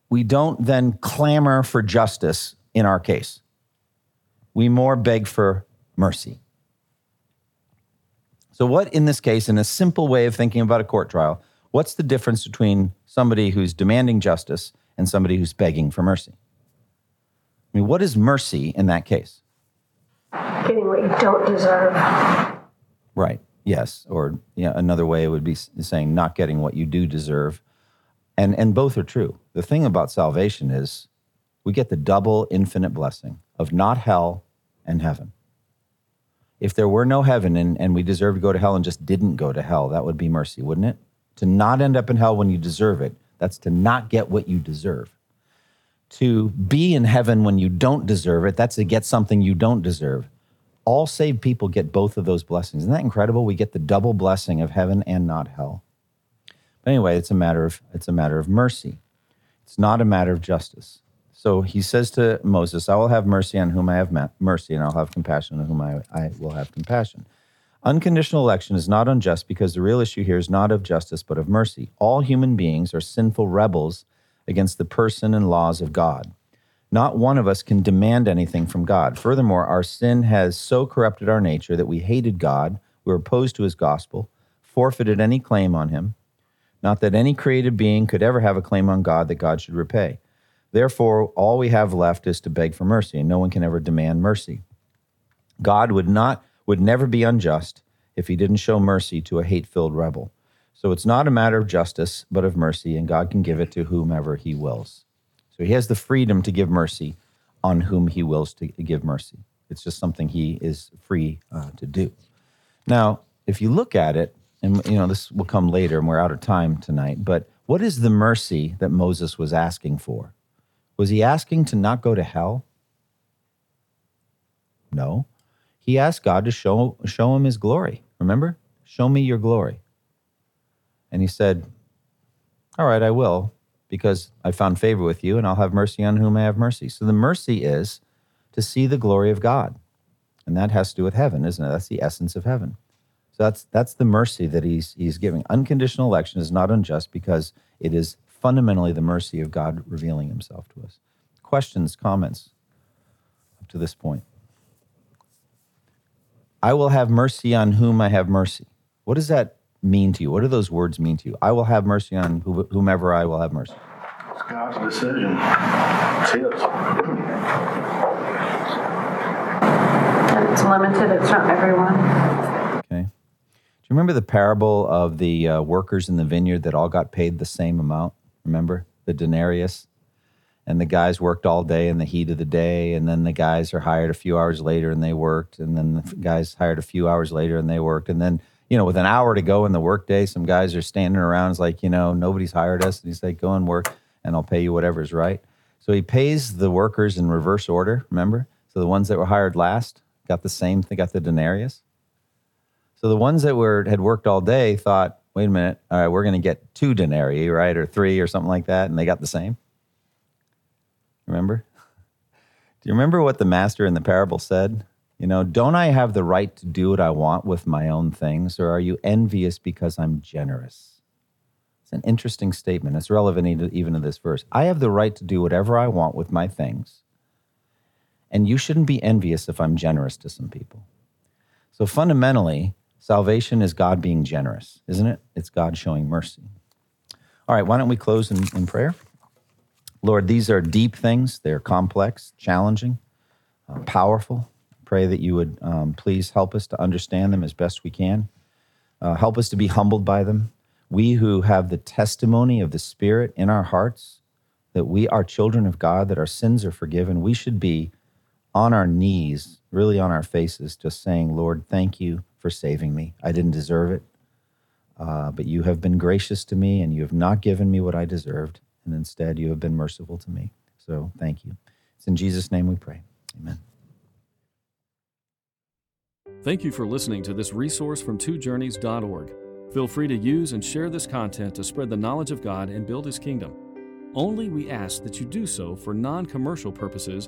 we don't then clamor for justice in our case. We more beg for mercy. So, what in this case, in a simple way of thinking about a court trial, what's the difference between somebody who's demanding justice and somebody who's begging for mercy? I mean, what is mercy in that case? Getting what you don't deserve. Right. Yes. Or yeah, another way would be saying not getting what you do deserve. And, and both are true. The thing about salvation is we get the double infinite blessing of not hell and heaven. If there were no heaven and, and we deserved to go to hell and just didn't go to hell, that would be mercy, wouldn't it? To not end up in hell when you deserve it, that's to not get what you deserve. To be in heaven when you don't deserve it, that's to get something you don't deserve. All saved people get both of those blessings. Isn't that incredible? We get the double blessing of heaven and not hell. Anyway, it's a matter of it's a matter of mercy. It's not a matter of justice. So he says to Moses, I will have mercy on whom I have mercy, and I'll have compassion on whom I, I will have compassion. Unconditional election is not unjust because the real issue here is not of justice, but of mercy. All human beings are sinful rebels against the person and laws of God. Not one of us can demand anything from God. Furthermore, our sin has so corrupted our nature that we hated God, we were opposed to his gospel, forfeited any claim on him. Not that any created being could ever have a claim on God that God should repay. Therefore, all we have left is to beg for mercy, and no one can ever demand mercy. God would not would never be unjust if he didn't show mercy to a hate-filled rebel. So it's not a matter of justice, but of mercy, and God can give it to whomever he wills. So he has the freedom to give mercy on whom he wills to give mercy. It's just something he is free uh, to do. Now, if you look at it, and you know this will come later, and we're out of time tonight. But what is the mercy that Moses was asking for? Was he asking to not go to hell? No. He asked God to show, show him his glory. Remember? Show me your glory. And he said, All right, I will, because I found favor with you, and I'll have mercy on whom I have mercy. So the mercy is to see the glory of God. And that has to do with heaven, isn't it? That's the essence of heaven. So that's that's the mercy that he's he's giving. Unconditional election is not unjust because it is fundamentally the mercy of God revealing himself to us. Questions, comments up to this point? I will have mercy on whom I have mercy. What does that mean to you? What do those words mean to you? I will have mercy on whomever I will have mercy. It's God's decision. It's His. It's limited, it's not everyone. You remember the parable of the uh, workers in the vineyard that all got paid the same amount? Remember the denarius? And the guys worked all day in the heat of the day, and then the guys are hired a few hours later and they worked, and then the guys hired a few hours later and they worked, and then you know, with an hour to go in the workday, some guys are standing around. It's like, you know, nobody's hired us. And he's like, go and work and I'll pay you whatever's right. So he pays the workers in reverse order, remember? So the ones that were hired last got the same, they got the denarius. So the ones that were had worked all day thought, wait a minute, all right, we're going to get two denarii, right, or three or something like that, and they got the same. Remember? Do you remember what the master in the parable said? You know, don't I have the right to do what I want with my own things, or are you envious because I'm generous? It's an interesting statement. It's relevant even to this verse. I have the right to do whatever I want with my things, and you shouldn't be envious if I'm generous to some people. So fundamentally, Salvation is God being generous, isn't it? It's God showing mercy. All right, why don't we close in, in prayer? Lord, these are deep things. They're complex, challenging, uh, powerful. Pray that you would um, please help us to understand them as best we can. Uh, help us to be humbled by them. We who have the testimony of the Spirit in our hearts, that we are children of God, that our sins are forgiven, we should be on our knees, really on our faces, just saying, Lord, thank you for saving me. I didn't deserve it, uh, but you have been gracious to me and you have not given me what I deserved. And instead, you have been merciful to me. So thank you. It's in Jesus' name we pray. Amen. Thank you for listening to this resource from twojourneys.org. Feel free to use and share this content to spread the knowledge of God and build His kingdom. Only we ask that you do so for non commercial purposes